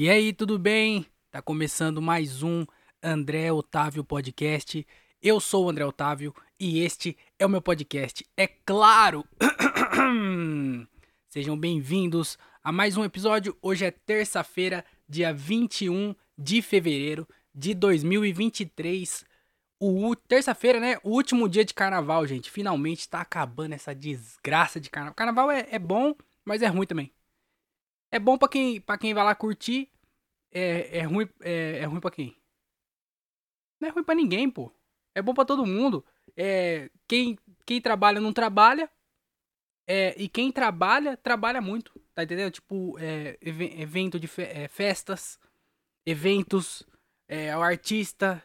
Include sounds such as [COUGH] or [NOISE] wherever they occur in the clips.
E aí, tudo bem? Tá começando mais um André Otávio Podcast. Eu sou o André Otávio e este é o meu podcast. É claro! [COUGHS] Sejam bem-vindos a mais um episódio. Hoje é terça-feira, dia 21 de fevereiro de 2023. O terça-feira, né? O último dia de carnaval, gente. Finalmente tá acabando essa desgraça de carnaval. Carnaval é, é bom, mas é ruim também. É bom pra quem, pra quem vai lá curtir. É, é ruim é, é ruim pra quem? Não é ruim pra ninguém, pô. É bom pra todo mundo. É, quem, quem trabalha não trabalha. É, e quem trabalha, trabalha muito. Tá entendendo? Tipo, é, evento de fe é, festas, eventos, é, o artista,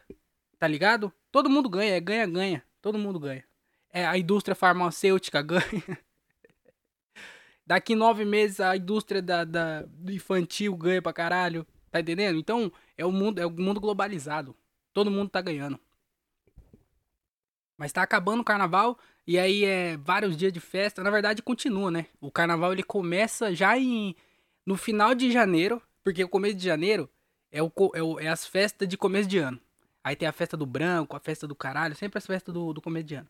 tá ligado? Todo mundo ganha, é ganha-ganha. Todo mundo ganha. É, a indústria farmacêutica [LAUGHS] ganha. Daqui nove meses a indústria da, da, do infantil ganha pra caralho. Tá entendendo? Então, é o mundo, é o mundo globalizado. Todo mundo tá ganhando. Mas tá acabando o carnaval e aí é vários dias de festa. Na verdade, continua, né? O carnaval ele começa já em no final de janeiro, porque o começo de janeiro é, o, é, o, é as festas de começo de ano. Aí tem a festa do branco, a festa do caralho, sempre as festas do, do começo de ano.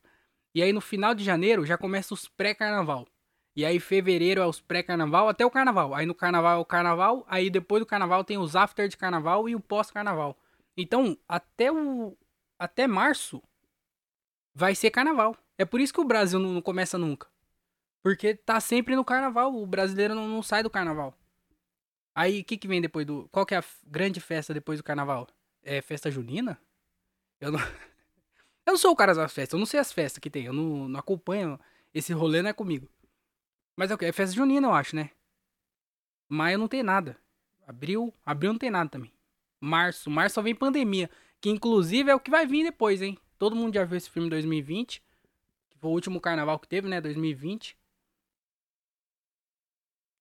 E aí no final de janeiro já começa os pré-carnaval. E aí fevereiro é os pré-carnaval até o carnaval. Aí no carnaval é o carnaval, aí depois do carnaval tem os after de carnaval e o pós-carnaval. Então, até o até março vai ser carnaval. É por isso que o Brasil não, não começa nunca. Porque tá sempre no carnaval, o brasileiro não, não sai do carnaval. Aí o que que vem depois do qual que é a grande festa depois do carnaval? É festa junina? Eu não [LAUGHS] Eu não sou o cara das festas, eu não sei as festas que tem, eu não, não acompanho. Esse rolê não é comigo. Mas é o que? É festa junina, eu acho, né? Maio não tem nada. Abril, abril não tem nada também. Março, março só vem pandemia. Que inclusive é o que vai vir depois, hein? Todo mundo já viu esse filme em 2020. Que foi o último carnaval que teve, né? 2020.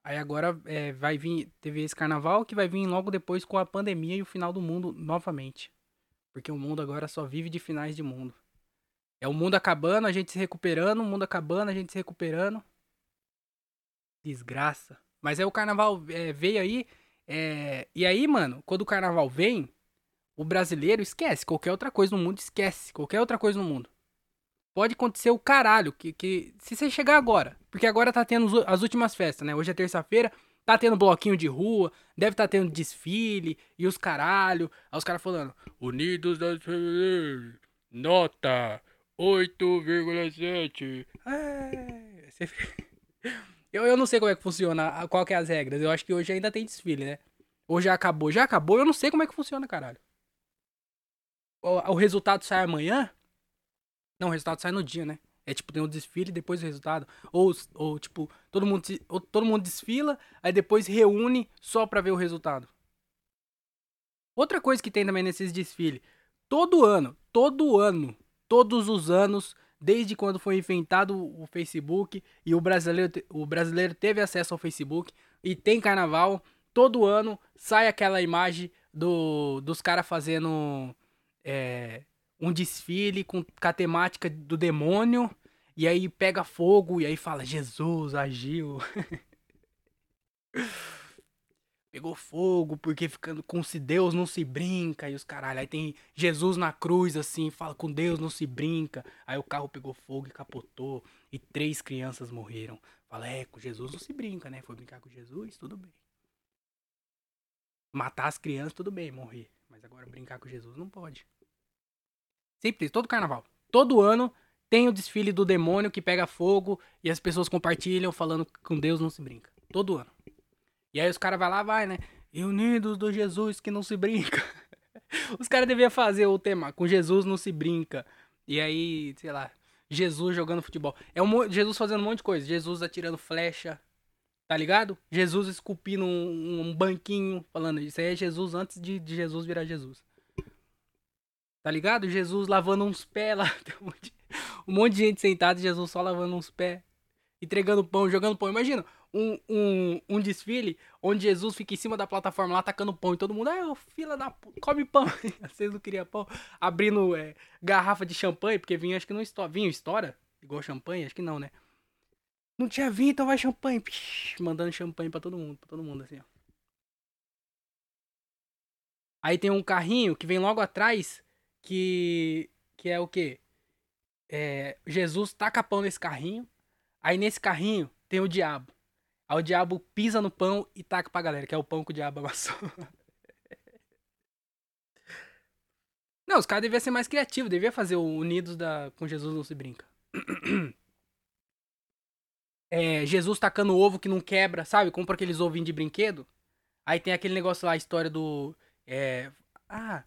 Aí agora é, vai vir. Teve esse carnaval que vai vir logo depois com a pandemia e o final do mundo novamente. Porque o mundo agora só vive de finais de mundo. É o mundo acabando, a gente se recuperando, o mundo acabando, a gente se recuperando. Desgraça. Mas é o carnaval é, veio aí. É, e aí, mano, quando o carnaval vem, o brasileiro esquece. Qualquer outra coisa no mundo esquece. Qualquer outra coisa no mundo. Pode acontecer o caralho. Que, que se você chegar agora. Porque agora tá tendo as últimas festas, né? Hoje é terça-feira. Tá tendo bloquinho de rua. Deve tá tendo desfile. E os caralho. Aí os caras falando. Unidos das Nota 8,7. É. Você... [LAUGHS] Eu, eu não sei como é que funciona, qual que é as regras. Eu acho que hoje ainda tem desfile, né? Ou já acabou? Já acabou, eu não sei como é que funciona, caralho. O, o resultado sai amanhã? Não, o resultado sai no dia, né? É tipo, tem um desfile depois o resultado. Ou, ou tipo, todo mundo, ou, todo mundo desfila, aí depois reúne só pra ver o resultado. Outra coisa que tem também nesses desfiles. Todo ano, todo ano, todos os anos, desde quando foi inventado o Facebook e o brasileiro, o brasileiro teve acesso ao Facebook e tem carnaval, todo ano sai aquela imagem do, dos caras fazendo é, um desfile com, com a temática do demônio e aí pega fogo e aí fala Jesus agiu. [LAUGHS] pegou fogo, porque ficando com se Deus não se brinca, e os caralho. Aí tem Jesus na cruz, assim, fala com Deus não se brinca. Aí o carro pegou fogo e capotou, e três crianças morreram. Fala, é, com Jesus não se brinca, né? Foi brincar com Jesus, tudo bem. Matar as crianças, tudo bem, morrer. Mas agora brincar com Jesus não pode. Sempre, todo carnaval. Todo ano tem o desfile do demônio que pega fogo e as pessoas compartilham falando que com Deus não se brinca. Todo ano. E aí os caras vai lá, vai, né? E unidos do Jesus que não se brinca. [LAUGHS] os caras deviam fazer o tema com Jesus não se brinca. E aí, sei lá, Jesus jogando futebol. É um, Jesus fazendo um monte de coisa. Jesus atirando flecha, tá ligado? Jesus esculpindo um, um banquinho, falando isso aí é Jesus antes de, de, Jesus virar Jesus. Tá ligado? Jesus lavando uns pés lá. [LAUGHS] Um monte, um monte de gente sentada, Jesus só lavando uns pés. Entregando pão, jogando pão. Imagina, um, um, um desfile onde Jesus fica em cima da plataforma lá atacando pão e todo mundo, ah, fila da puta, come pão. [LAUGHS] Vocês não queriam pão. Abrindo é, garrafa de champanhe, porque vinho acho que não estoura. Vinho estoura? Igual champanhe? Acho que não, né? Não tinha vinho, então vai champanhe. Psh, mandando champanhe pra todo mundo, pra todo mundo assim, ó. Aí tem um carrinho que vem logo atrás, que, que é o quê? É, Jesus taca pão nesse carrinho. Aí nesse carrinho tem o diabo. Aí o diabo pisa no pão e taca pra galera, que é o pão que o diabo amassou. [LAUGHS] Não, os caras deviam ser mais criativos, devia fazer o Unidos da... com Jesus não se brinca. [CLEARS THROAT] É, Jesus tacando ovo que não quebra, sabe? Compra aqueles ovinhos de brinquedo. Aí tem aquele negócio lá, a história do. É, ah.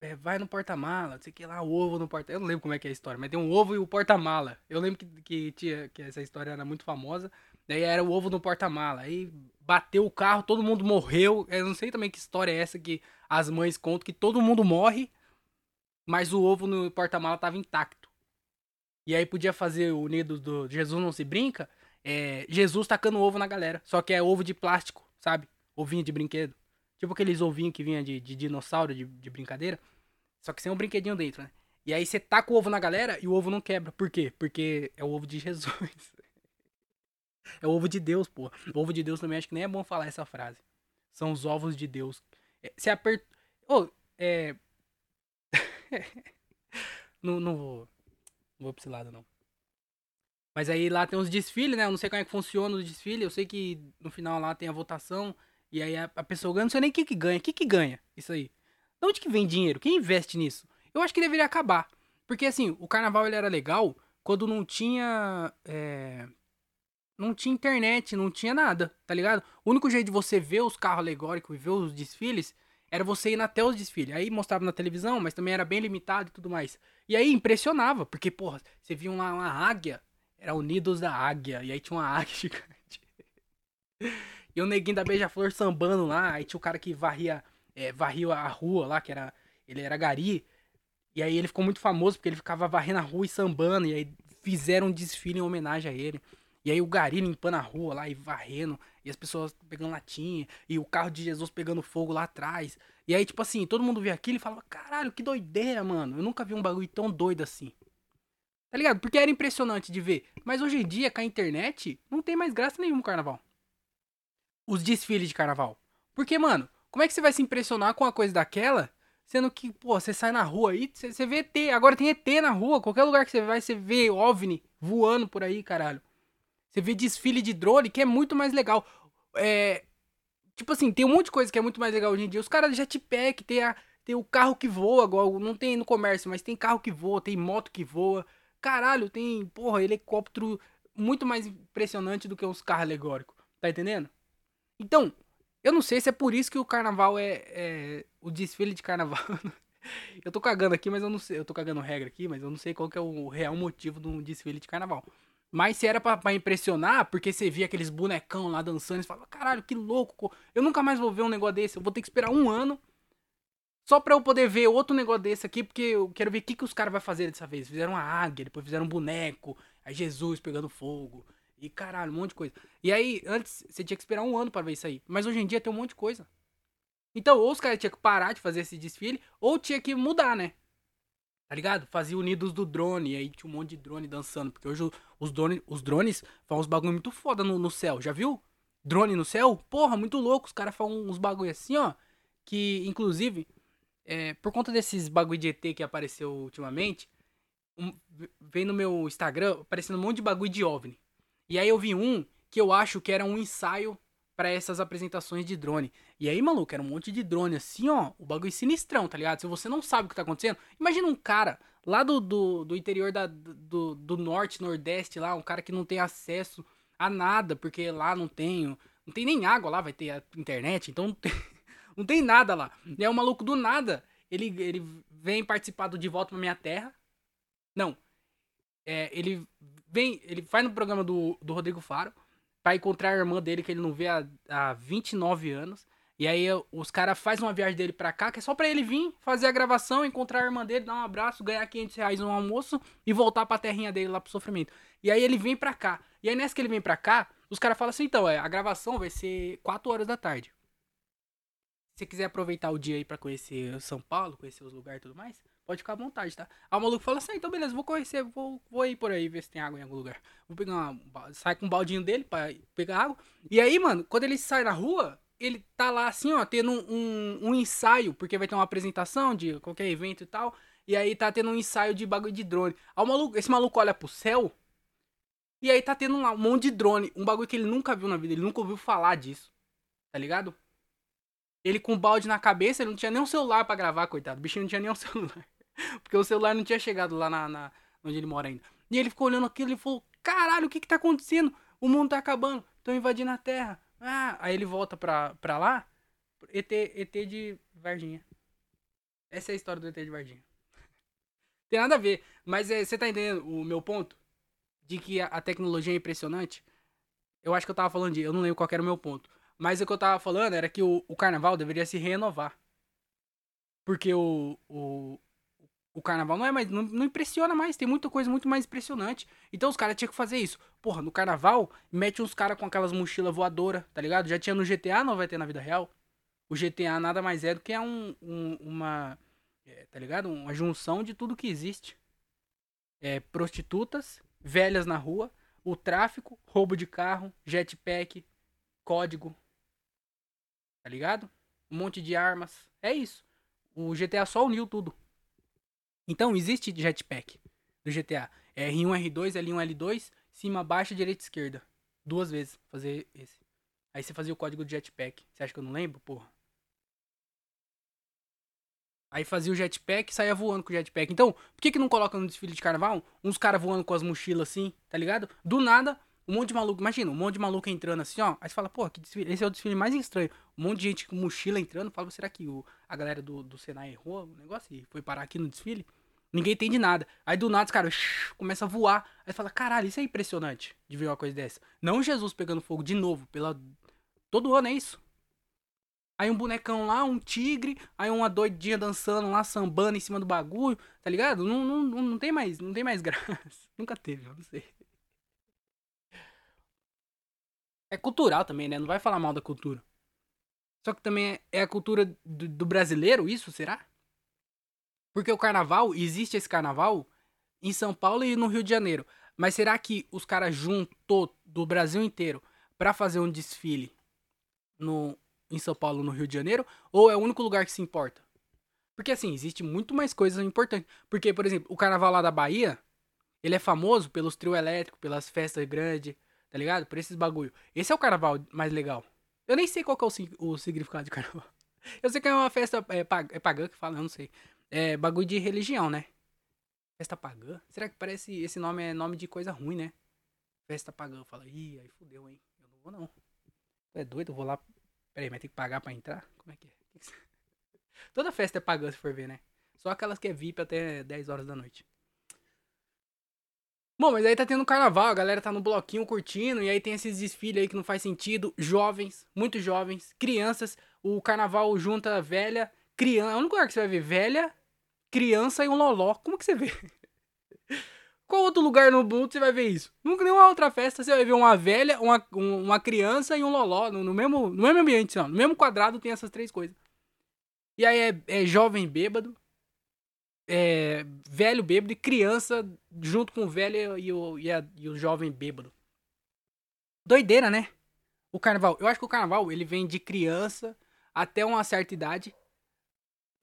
É, vai no porta-mala, sei que lá, o ovo no porta Eu não lembro como é que é a história, mas tem um ovo e o porta-mala. Eu lembro que, que, tinha, que essa história era muito famosa. Daí era o ovo no porta-mala. Aí bateu o carro, todo mundo morreu. Eu não sei também que história é essa que as mães contam que todo mundo morre, mas o ovo no porta-mala tava intacto. E aí podia fazer o nido do Jesus não se brinca, é, Jesus tacando ovo na galera. Só que é ovo de plástico, sabe? Ovinho de brinquedo. Tipo aqueles ovinhos que vinha de, de dinossauro, de, de brincadeira. Só que sem um brinquedinho dentro, né? E aí você taca o ovo na galera e o ovo não quebra. Por quê? Porque é o ovo de [LAUGHS] Jesus. É o ovo de Deus, pô. Ovo de Deus também acho que nem é bom falar essa frase. São os ovos de Deus. É, você aperta. Oh, é. [LAUGHS] não, não vou. Não vou pra esse lado, não. Mas aí lá tem os desfiles, né? Eu não sei como é que funciona o desfile. Eu sei que no final lá tem a votação. E aí a, a pessoa ganha. Não sei nem o que, que ganha. O que, que ganha isso aí? De onde que vem dinheiro? Quem investe nisso? Eu acho que deveria acabar. Porque assim, o carnaval ele era legal quando não tinha. É... Não tinha internet, não tinha nada, tá ligado? O único jeito de você ver os carros alegóricos e ver os desfiles era você ir até os desfiles. Aí mostrava na televisão, mas também era bem limitado e tudo mais. E aí impressionava, porque, porra, você via uma, uma águia, era Unidos da Águia, e aí tinha uma [LAUGHS] águia gigante. e o neguinho da Beija-Flor sambando lá, aí tinha o cara que varria, é, varria a rua lá, que era. Ele era gari. E aí ele ficou muito famoso porque ele ficava varrendo a rua e sambando, e aí fizeram um desfile em homenagem a ele. E aí o gari limpando a rua lá e varrendo, e as pessoas pegando latinha, e o carro de Jesus pegando fogo lá atrás. E aí, tipo assim, todo mundo via aquilo e falava, caralho, que doideira, mano. Eu nunca vi um bagulho tão doido assim. Tá ligado? Porque era impressionante de ver. Mas hoje em dia, com a internet, não tem mais graça nenhuma o carnaval. Os desfiles de carnaval. Porque, mano, como é que você vai se impressionar com uma coisa daquela, sendo que, pô, você sai na rua aí, você vê ET. Agora tem ET na rua, qualquer lugar que você vai, você vê OVNI voando por aí, caralho. Você vê desfile de drone, que é muito mais legal. É. Tipo assim, tem um monte de coisa que é muito mais legal hoje em dia. Os caras já te tem, a, tem o carro que voa, igual, não tem no comércio, mas tem carro que voa, tem moto que voa. Caralho, tem, porra, helicóptero muito mais impressionante do que os carros alegóricos. Tá entendendo? Então, eu não sei se é por isso que o carnaval é. é o desfile de carnaval. [LAUGHS] eu tô cagando aqui, mas eu não sei. Eu tô cagando regra aqui, mas eu não sei qual que é o real motivo do desfile de carnaval. Mas se era pra, impressionar, porque você via aqueles bonecão lá dançando, você falava, caralho, que louco, eu nunca mais vou ver um negócio desse, eu vou ter que esperar um ano só pra eu poder ver outro negócio desse aqui, porque eu quero ver o que, que os caras vão fazer dessa vez. Fizeram uma águia, depois fizeram um boneco, aí Jesus pegando fogo, e caralho, um monte de coisa. E aí, antes, você tinha que esperar um ano para ver isso aí. Mas hoje em dia tem um monte de coisa. Então, ou os caras tinham que parar de fazer esse desfile, ou tinha que mudar, né? Tá ligado? Fazia unidos do drone, aí tinha um monte de drone dançando. Porque hoje os, drone, os drones fazem uns bagulho muito foda no, no céu, já viu? Drone no céu? Porra, muito louco. Os caras fazem uns bagulho assim, ó. Que, inclusive, é, por conta desses bagulho de ET que apareceu ultimamente, um, vem no meu Instagram aparecendo um monte de bagulho de OVNI. E aí eu vi um que eu acho que era um ensaio para essas apresentações de drone. E aí, maluco, era um monte de drone assim, ó. O bagulho sinistrão, tá ligado? Se você não sabe o que tá acontecendo, imagina um cara lá do, do, do interior da, do, do norte, nordeste lá, um cara que não tem acesso a nada, porque lá não tem. Não tem nem água lá, vai ter internet, então não tem, [LAUGHS] não tem nada lá. E é um maluco do nada. Ele, ele vem participar do De Volta pra Minha Terra. Não. É, ele vem. Ele vai no programa do, do Rodrigo Faro para encontrar a irmã dele que ele não vê há, há 29 anos. E aí os caras fazem uma viagem dele pra cá, que é só pra ele vir, fazer a gravação, encontrar a irmã dele, dar um abraço, ganhar 500 reais no almoço e voltar pra terrinha dele lá pro sofrimento. E aí ele vem pra cá. E aí nessa que ele vem pra cá, os caras falam assim, então, é, a gravação vai ser 4 horas da tarde. Se você quiser aproveitar o dia aí pra conhecer São Paulo, conhecer os lugares e tudo mais, Pode ficar à vontade, tá? Aí o maluco fala assim, ah, então beleza, vou conhecer, vou, vou ir por aí ver se tem água em algum lugar. Vou pegar uma. Sai com um baldinho dele pra pegar água. E aí, mano, quando ele sai na rua, ele tá lá assim, ó, tendo um, um, um ensaio, porque vai ter uma apresentação de qualquer evento e tal. E aí tá tendo um ensaio de bagulho de drone. Aí maluco, esse maluco olha pro céu. E aí tá tendo um monte de drone. Um bagulho que ele nunca viu na vida. Ele nunca ouviu falar disso. Tá ligado? Ele com um balde na cabeça, ele não tinha nem um celular para gravar, coitado. O bichinho não tinha nem um [LAUGHS] celular. Porque o celular não tinha chegado lá na, na, onde ele mora ainda. E ele ficou olhando aquilo e falou: Caralho, o que que tá acontecendo? O mundo tá acabando. Estão invadindo a Terra. Ah, aí ele volta pra, pra lá. ET, ET de Varginha. Essa é a história do ET de Varginha. [LAUGHS] Tem nada a ver. Mas é, você tá entendendo o meu ponto? De que a, a, tecnologia é impressionante? Eu acho que eu tava falando de. Eu não lembro qual era o meu ponto. Mas o que eu tava falando era que o, o carnaval deveria se renovar. Porque o, o, o carnaval não é mais. Não, não, impressiona mais. Tem muita coisa muito mais impressionante. Então os caras tinham que fazer isso. Porra, no carnaval, mete uns caras com aquelas mochilas voadoras, tá ligado? Já tinha no GTA, não vai ter na vida real. O GTA nada mais é do que é um, um uma. É, tá ligado? Uma junção de tudo que existe. É, prostitutas, velhas na rua, o tráfico, roubo de carro, jetpack, código, Tá ligado? Um monte de armas. É isso. O GTA só uniu tudo. Então existe jetpack do GTA. É R1, R2, L1, L2, cima, baixa, direita, esquerda. Duas vezes fazer esse. Aí você fazia o código de jetpack. Você acha que eu não lembro? Porra. Aí fazia o jetpack e saía voando com o jetpack. Então, por que que não coloca no desfile de carnaval uns caras voando com as mochilas assim, tá ligado? Do nada, um monte de maluco, imagina, um monte de maluco entrando assim, ó. Aí você fala, pô, que desfile, esse é o desfile mais estranho. Um monte de gente com mochila entrando. Fala, será que o, a galera do, do Senai errou o negócio e foi parar aqui no desfile? Ninguém entende nada. Aí do nada os caras começa a voar. Aí fala, caralho, isso é impressionante de ver uma coisa dessa. Não Jesus pegando fogo de novo, pela. Todo ano é isso. Aí um bonecão lá, um tigre, aí uma doidinha dançando lá, sambando em cima do bagulho, tá ligado? Não, não, não, não tem mais, não tem mais [LAUGHS] graça. Nunca teve, eu não sei. É cultural também, né? Não vai falar mal da cultura. Só que também é, é a cultura do, do brasileiro, isso, será? Porque o carnaval, existe esse carnaval em São Paulo e no Rio de Janeiro. Mas será que os caras juntou do Brasil inteiro para fazer um desfile no, em São Paulo, no Rio de Janeiro? Ou é o único lugar que se importa? Porque assim, existe muito mais coisas importantes. Porque, por exemplo, o carnaval lá da Bahia, ele é famoso pelos trio elétricos, pelas festas grandes, Tá ligado? Por esses bagulho. Esse é o carnaval mais legal. Eu nem sei qual é o, o significado de carnaval. [LAUGHS] Eu sei que é uma festa é, é pagã que fala, eu não sei. É bagulho de religião, né? Festa pagã? Será que parece esse nome é nome de coisa ruim, né? Festa pagã. Fala, ih, aí fudeu, hein? Eu não vou não. Tu é doido? Eu vou lá. Peraí, mas tem que pagar pra entrar? Como é que é? [LAUGHS] Toda festa é pagã se for ver, né? Só aquelas que é VIP até 10 horas da noite. Bom, mas aí tá tendo carnaval, a galera tá no bloquinho curtindo, e aí tem esses desfiles aí que não faz sentido. Jovens, muito jovens, crianças. O carnaval junta velha, criança. É o único lugar que você vai ver velha, criança e um loló. Como que você vê? [LAUGHS] Qual outro lugar no mundo você vai ver isso? Nunca nenhuma outra festa você vai ver uma velha, uma, uma criança e um loló no, no mesmo, no mesmo ambiente, ó, no mesmo quadrado tem essas três coisas. E aí é, é jovem bêbado, é, velho bêbado e criança junto com o velho e o, e, a, e o jovem bêbado. Doideira, né? O carnaval. Eu acho que o carnaval ele vem de criança até uma certa idade.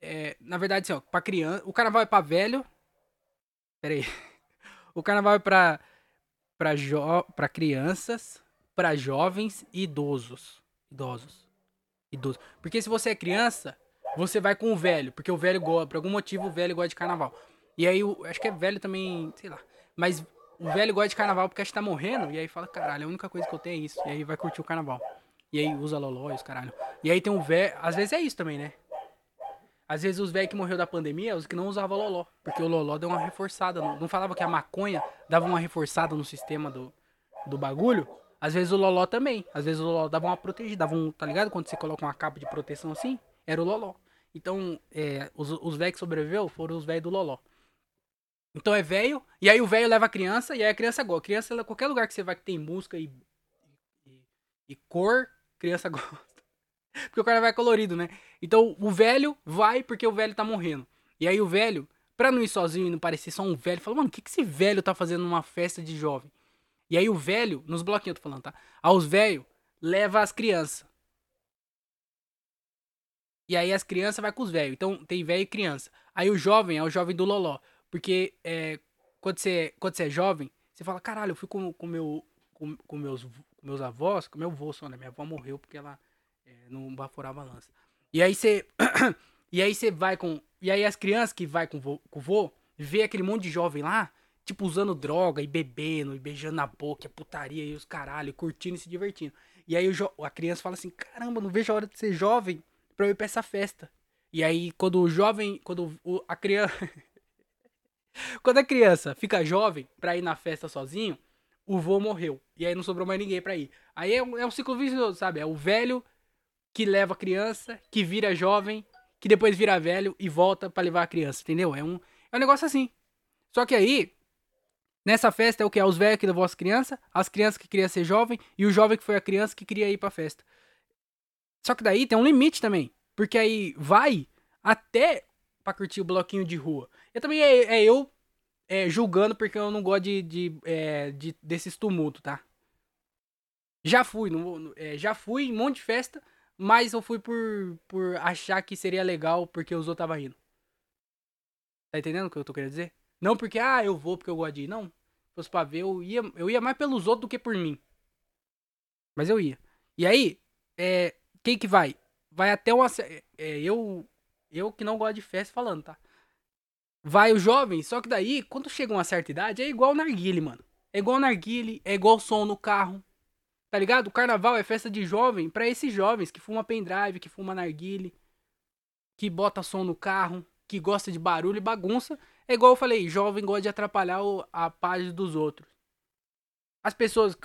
É, na verdade, assim, ó, pra criança. O carnaval é pra velho. Pera aí. [LAUGHS] O carnaval é pra, pra, jo, pra crianças, pra jovens e idosos. Idosos. Idosos. Porque se você é criança, você vai com o velho, porque o velho gosta, por algum motivo o velho gosta de carnaval. E aí, acho que é velho também, sei lá. Mas o velho gosta de carnaval porque acha que tá morrendo, e aí fala, caralho, a única coisa que eu tenho é isso. E aí vai curtir o carnaval. E aí usa loló e os caralho. E aí tem um velho, às vezes é isso também, né? Às vezes os velhos que morreu da pandemia, os que não usavam loló. Porque o loló deu uma reforçada. Não, não falava que a maconha dava uma reforçada no sistema do, do bagulho. Às vezes o loló também. Às vezes o loló dava uma protegida. Dava um, tá ligado? Quando você coloca uma capa de proteção assim, era o loló. Então, é, os, os velhos que sobreviveu foram os velhos do Loló. Então é velho, e aí o velho leva a criança, e aí a criança gosta. Criança, qualquer lugar que você vai que tem música e, e, e cor, criança [LAUGHS] gosta. Porque o cara vai colorido, né? Então o velho vai porque o velho tá morrendo. E aí o velho, pra não ir sozinho e não parecer só um velho, fala, mano, o que, que esse velho tá fazendo numa festa de jovem? E aí o velho, nos bloquinhos eu tô falando, tá? Aos velhos, leva as crianças. E aí as crianças vai com os velhos. Então tem velho e criança. Aí o jovem é o jovem do loló. Porque é, quando, você, quando você é jovem, você fala, caralho, eu fui com, com, meu, com, com meus, com meus avós, com meu avô só, né? Minha avó morreu porque ela é, não baforava a lança. E aí você. [COUGHS] e aí você vai com. E aí as crianças que vai com o vô, com o vô vê aquele monte de jovem lá, tipo, usando droga e bebendo e beijando na boca, a putaria e os caralho, curtindo e se divertindo. E aí o a criança fala assim: caramba, não vejo a hora de ser jovem pra eu ir pra essa festa. E aí, quando o jovem. Quando o, a criança. [LAUGHS] quando a criança fica jovem pra ir na festa sozinho, o vô morreu. E aí não sobrou mais ninguém pra ir. Aí é um, é um ciclo vicioso, sabe? É o velho que leva a criança, que vira jovem, que depois vira velho e volta para levar a criança, entendeu? É um, é um negócio assim. Só que aí, nessa festa é o que? É os velhos que levou as crianças, as crianças que queriam ser jovem e o jovem que foi a criança que queria ir pra festa. Só que daí tem um limite também. Porque aí vai até pra curtir o bloquinho de rua. Eu também é, é eu é, julgando porque eu não gosto de, de, é, de desses tumultos, tá? Já fui, não, é, já fui em um monte de festa, mas eu fui por, por achar que seria legal porque os outros estavam indo. Tá entendendo o que eu tô querendo dizer? Não porque, ah, eu vou porque eu gosto de ir. Não. Se fosse pra ver, eu ia, eu ia mais pelos outros do que por mim. Mas eu ia. E aí, é, quem que vai? Vai até uma. É, eu, eu que não gosto de festa falando, tá? Vai o jovem, só que daí, quando chega uma certa idade, é igual narguile, mano. É igual narguile, é igual som no carro. Tá ligado? O carnaval é festa de jovem para esses jovens que fuma pendrive, que fuma narguile, que bota som no carro, que gosta de barulho e bagunça. É igual eu falei, jovem gosta de atrapalhar a paz dos outros. As pessoas,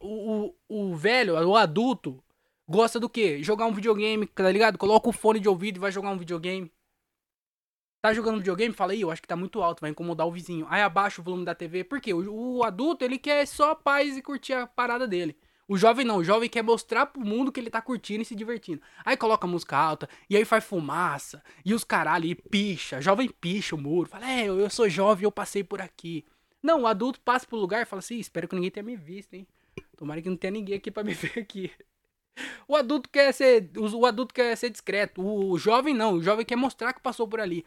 o, o, o velho, o adulto, gosta do quê? Jogar um videogame, tá ligado? Coloca o fone de ouvido e vai jogar um videogame. Tá jogando videogame? Fala aí, eu acho que tá muito alto, vai incomodar o vizinho. Aí abaixa o volume da TV. Por quê? O, o adulto, ele quer só paz e curtir a parada dele. O jovem não, o jovem quer mostrar pro mundo que ele tá curtindo e se divertindo. Aí coloca música alta, e aí faz fumaça, e os caralho, e picha, jovem picha o muro. Fala, é, eu, sou jovem, eu passei por aqui. Não, o adulto passa pro lugar e fala assim, espero que ninguém tenha me visto, hein. Tomara que não tenha ninguém aqui para me [LAUGHS] ver aqui. O adulto quer ser, o adulto quer ser discreto. O jovem não, o jovem quer mostrar que passou por ali.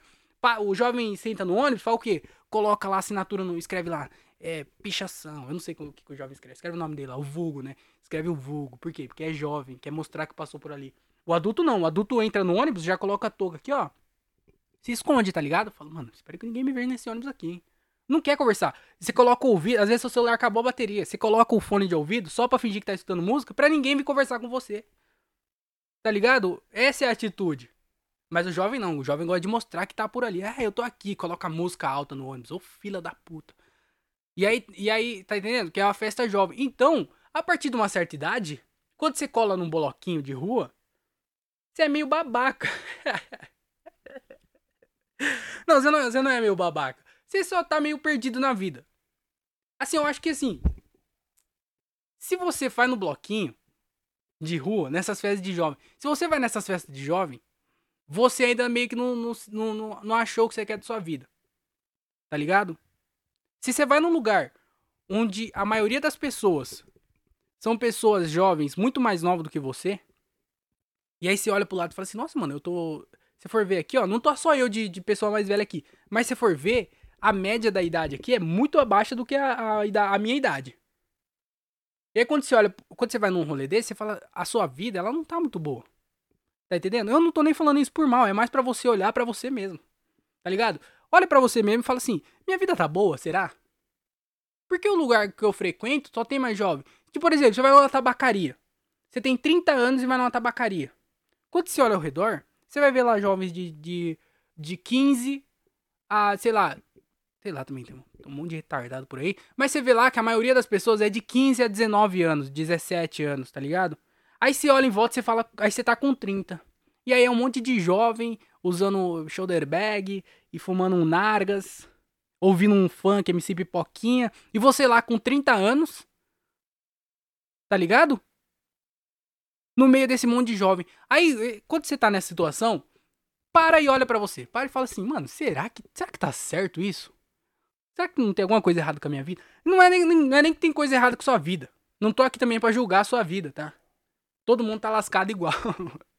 O jovem senta no ônibus, fala o quê? Coloca lá a assinatura, no, escreve lá, é, pichação. Eu não sei o que, que o jovem escreve. Escreve o nome dele lá, o vulgo, né? Escreve o vulgo. Por quê? Porque é jovem, quer mostrar que passou por ali. O adulto não. O adulto entra no ônibus, já coloca a touca aqui, ó. Se esconde, tá ligado? Fala, mano, espero que ninguém me veja nesse ônibus aqui, hein? Não quer conversar. Você coloca o ouvido, às vezes seu celular acabou a bateria. Você coloca o fone de ouvido só pra fingir que tá escutando música pra ninguém vir conversar com você. Tá ligado? Essa é a atitude. Mas o jovem não. O jovem gosta de mostrar que tá por ali. Ah, eu tô aqui. Coloca música alta no ônibus. Ô fila da puta. E aí, e aí, tá entendendo? Que é uma festa jovem. Então, a partir de uma certa idade, quando você cola num bloquinho de rua, você é meio babaca. [LAUGHS] não, você não, você não é meio babaca. Você só tá meio perdido na vida. Assim, eu acho que assim. Se você vai no bloquinho de rua, nessas festas de jovem. Se você vai nessas festas de jovem, você ainda meio que não, não, não, não achou o que você quer da sua vida. Tá ligado? Se você vai num lugar onde a maioria das pessoas são pessoas jovens, muito mais novas do que você. E aí você olha pro lado e fala assim, nossa, mano, eu tô. Se for ver aqui, ó, não tô só eu de, de pessoa mais velha aqui. Mas se for ver, a média da idade aqui é muito abaixo do que a, a, a minha idade. E aí quando você olha, quando você vai num rolê desse, você fala, a sua vida, ela não tá muito boa. Tá entendendo? Eu não tô nem falando isso por mal, é mais para você olhar para você mesmo. Tá ligado? Olha para você mesmo e fala assim, minha vida tá boa, será? Porque o lugar que eu frequento só tem mais jovem. Tipo, por exemplo, você vai numa tabacaria. Você tem 30 anos e vai numa tabacaria. Quando você olha ao redor, você vai ver lá jovens de, de, de 15 a, sei lá, sei lá também, tem tem um monte de retardado por aí. Mas você vê lá que a maioria das pessoas é de 15 a 19 anos, 17 anos, tá ligado? Aí você olha em volta e você fala, aí você tá com 30. E aí é um monte de jovem usando shoulder bag e fumando um nargas, ouvindo um funk, MC Pipoquinha, e você lá com 30 anos, Tá ligado? No meio desse monte de jovem. Aí, eh, quando você tá nessa situação, para e olha para você. Para e fala assim, mano, será que, será que tá certo isso? Será que não tem alguma coisa errada com a minha vida? Não é nem, não é nem que tem coisa errada com a sua vida. Não tô aqui também para julgar a sua vida, tá? Todo mundo tá lascado igual. [LAUGHS]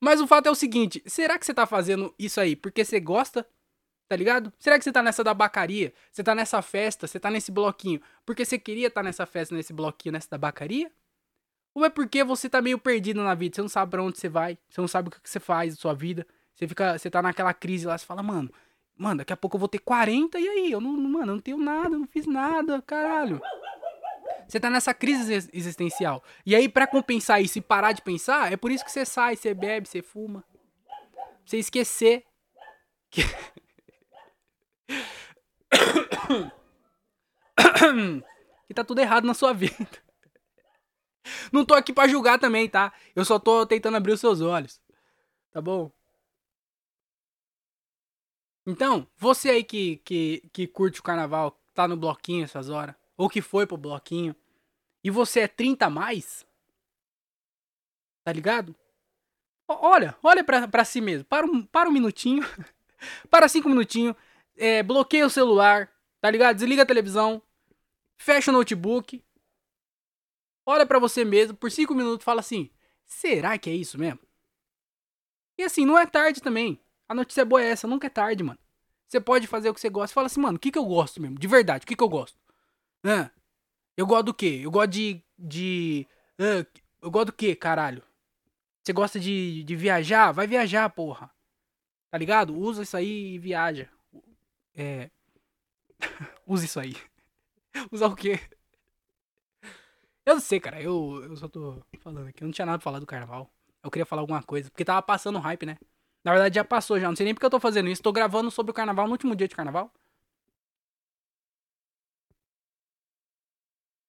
Mas o fato é o seguinte: será que você tá fazendo isso aí porque você gosta? Tá ligado? Será que você tá nessa da bacaria? Você tá nessa festa? Você tá nesse bloquinho? Porque você queria estar tá nessa festa, nesse bloquinho, nessa da bacaria? Ou é porque você tá meio perdido na vida? Você não sabe pra onde você vai? Você não sabe o que você faz da sua vida? Você fica. Você tá naquela crise lá, você fala, mano, mano, daqui a pouco eu vou ter 40 e aí? Eu não, mano, eu não tenho nada, eu não fiz nada, caralho. Você tá nessa crise existencial. E aí, para compensar isso e parar de pensar, é por isso que você sai, você bebe, você fuma. Pra você esquecer que. [COUGHS] que tá tudo errado na sua vida. Não tô aqui para julgar também, tá? Eu só tô tentando abrir os seus olhos. Tá bom? Então, você aí que, que, que curte o carnaval, tá no bloquinho essas horas, ou que foi pro bloquinho, e você é 30 a mais, tá ligado? Olha, olha pra, pra si mesmo. Para um, para um minutinho. [LAUGHS] para cinco minutinhos. É, bloqueia o celular, tá ligado? Desliga a televisão. Fecha o notebook. Olha para você mesmo por cinco minutos fala assim: será que é isso mesmo? E assim, não é tarde também. A notícia boa é essa, nunca é tarde, mano. Você pode fazer o que você gosta. Fala assim, mano, o que, que eu gosto mesmo? De verdade, o que, que eu gosto? Ah, eu gosto do quê? Eu gosto de. de ah, eu gosto do quê, caralho? Você gosta de, de viajar? Vai viajar, porra. Tá ligado? Usa isso aí e viaja. É. [LAUGHS] Usa isso aí. [LAUGHS] Usar o quê? Eu não sei, cara. Eu, eu só tô falando aqui. Eu não tinha nada pra falar do carnaval. Eu queria falar alguma coisa. Porque tava passando hype, né? Na verdade já passou já. Não sei nem porque eu tô fazendo isso. Tô gravando sobre o carnaval no último dia de carnaval.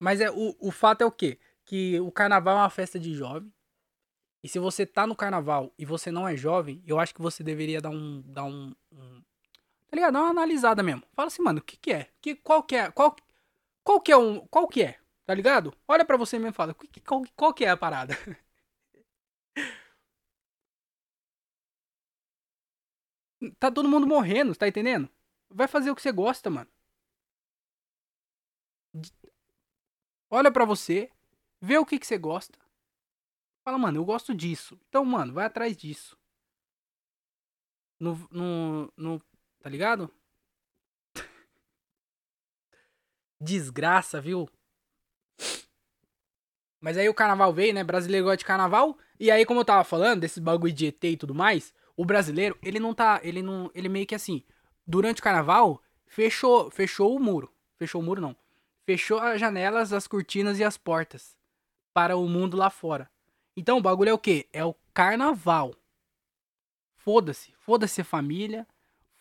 Mas é, o, o fato é o quê? Que o carnaval é uma festa de jovem. E se você tá no carnaval e você não é jovem, eu acho que você deveria dar um. Dar um, um tá ligado? Dar uma analisada mesmo. Fala assim, mano, o que, que é? Que, qual que é? Qual, qual que é um. Qual que é? Tá ligado? Olha para você mesmo e fala, qual, qual que é a parada? [LAUGHS] tá todo mundo morrendo, tá entendendo? Vai fazer o que você gosta, mano. Olha para você, vê o que, que você gosta. Fala, mano, eu gosto disso. Então, mano, vai atrás disso. No. No. no tá ligado? [LAUGHS] Desgraça, viu? Mas aí o carnaval veio, né? Brasileiro gosta de carnaval. E aí, como eu tava falando, desse bagulho de ET e tudo mais, o brasileiro, ele não tá. Ele não. Ele meio que assim. Durante o carnaval, fechou, fechou o muro. Fechou o muro, não. Fechou as janelas, as cortinas e as portas. Para o mundo lá fora. Então o bagulho é o quê? É o carnaval. Foda-se. Foda-se a família.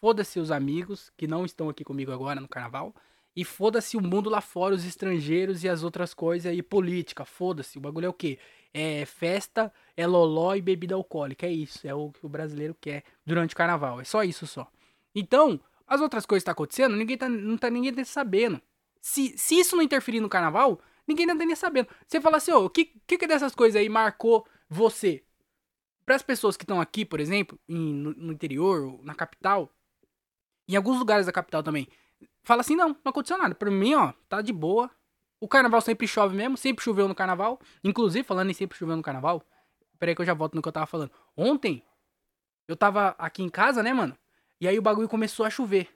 Foda-se os amigos que não estão aqui comigo agora no carnaval. E foda-se o mundo lá fora, os estrangeiros e as outras coisas e política. Foda-se. O bagulho é o quê? É festa, é loló e bebida alcoólica. É isso. É o que o brasileiro quer durante o carnaval. É só isso só. Então, as outras coisas que tá acontecendo, ninguém tá, não tá ninguém sabendo. Se, se isso não interferir no carnaval, ninguém tá nem sabendo. Você fala assim, ô, o que, que que dessas coisas aí marcou você? Para as pessoas que estão aqui, por exemplo, em, no, no interior, na capital, em alguns lugares da capital também, fala assim, não, não aconteceu nada. Pra mim, ó, tá de boa. O carnaval sempre chove mesmo, sempre choveu no carnaval. Inclusive, falando em sempre choveu no carnaval, peraí que eu já volto no que eu tava falando. Ontem, eu tava aqui em casa, né, mano? E aí o bagulho começou a chover.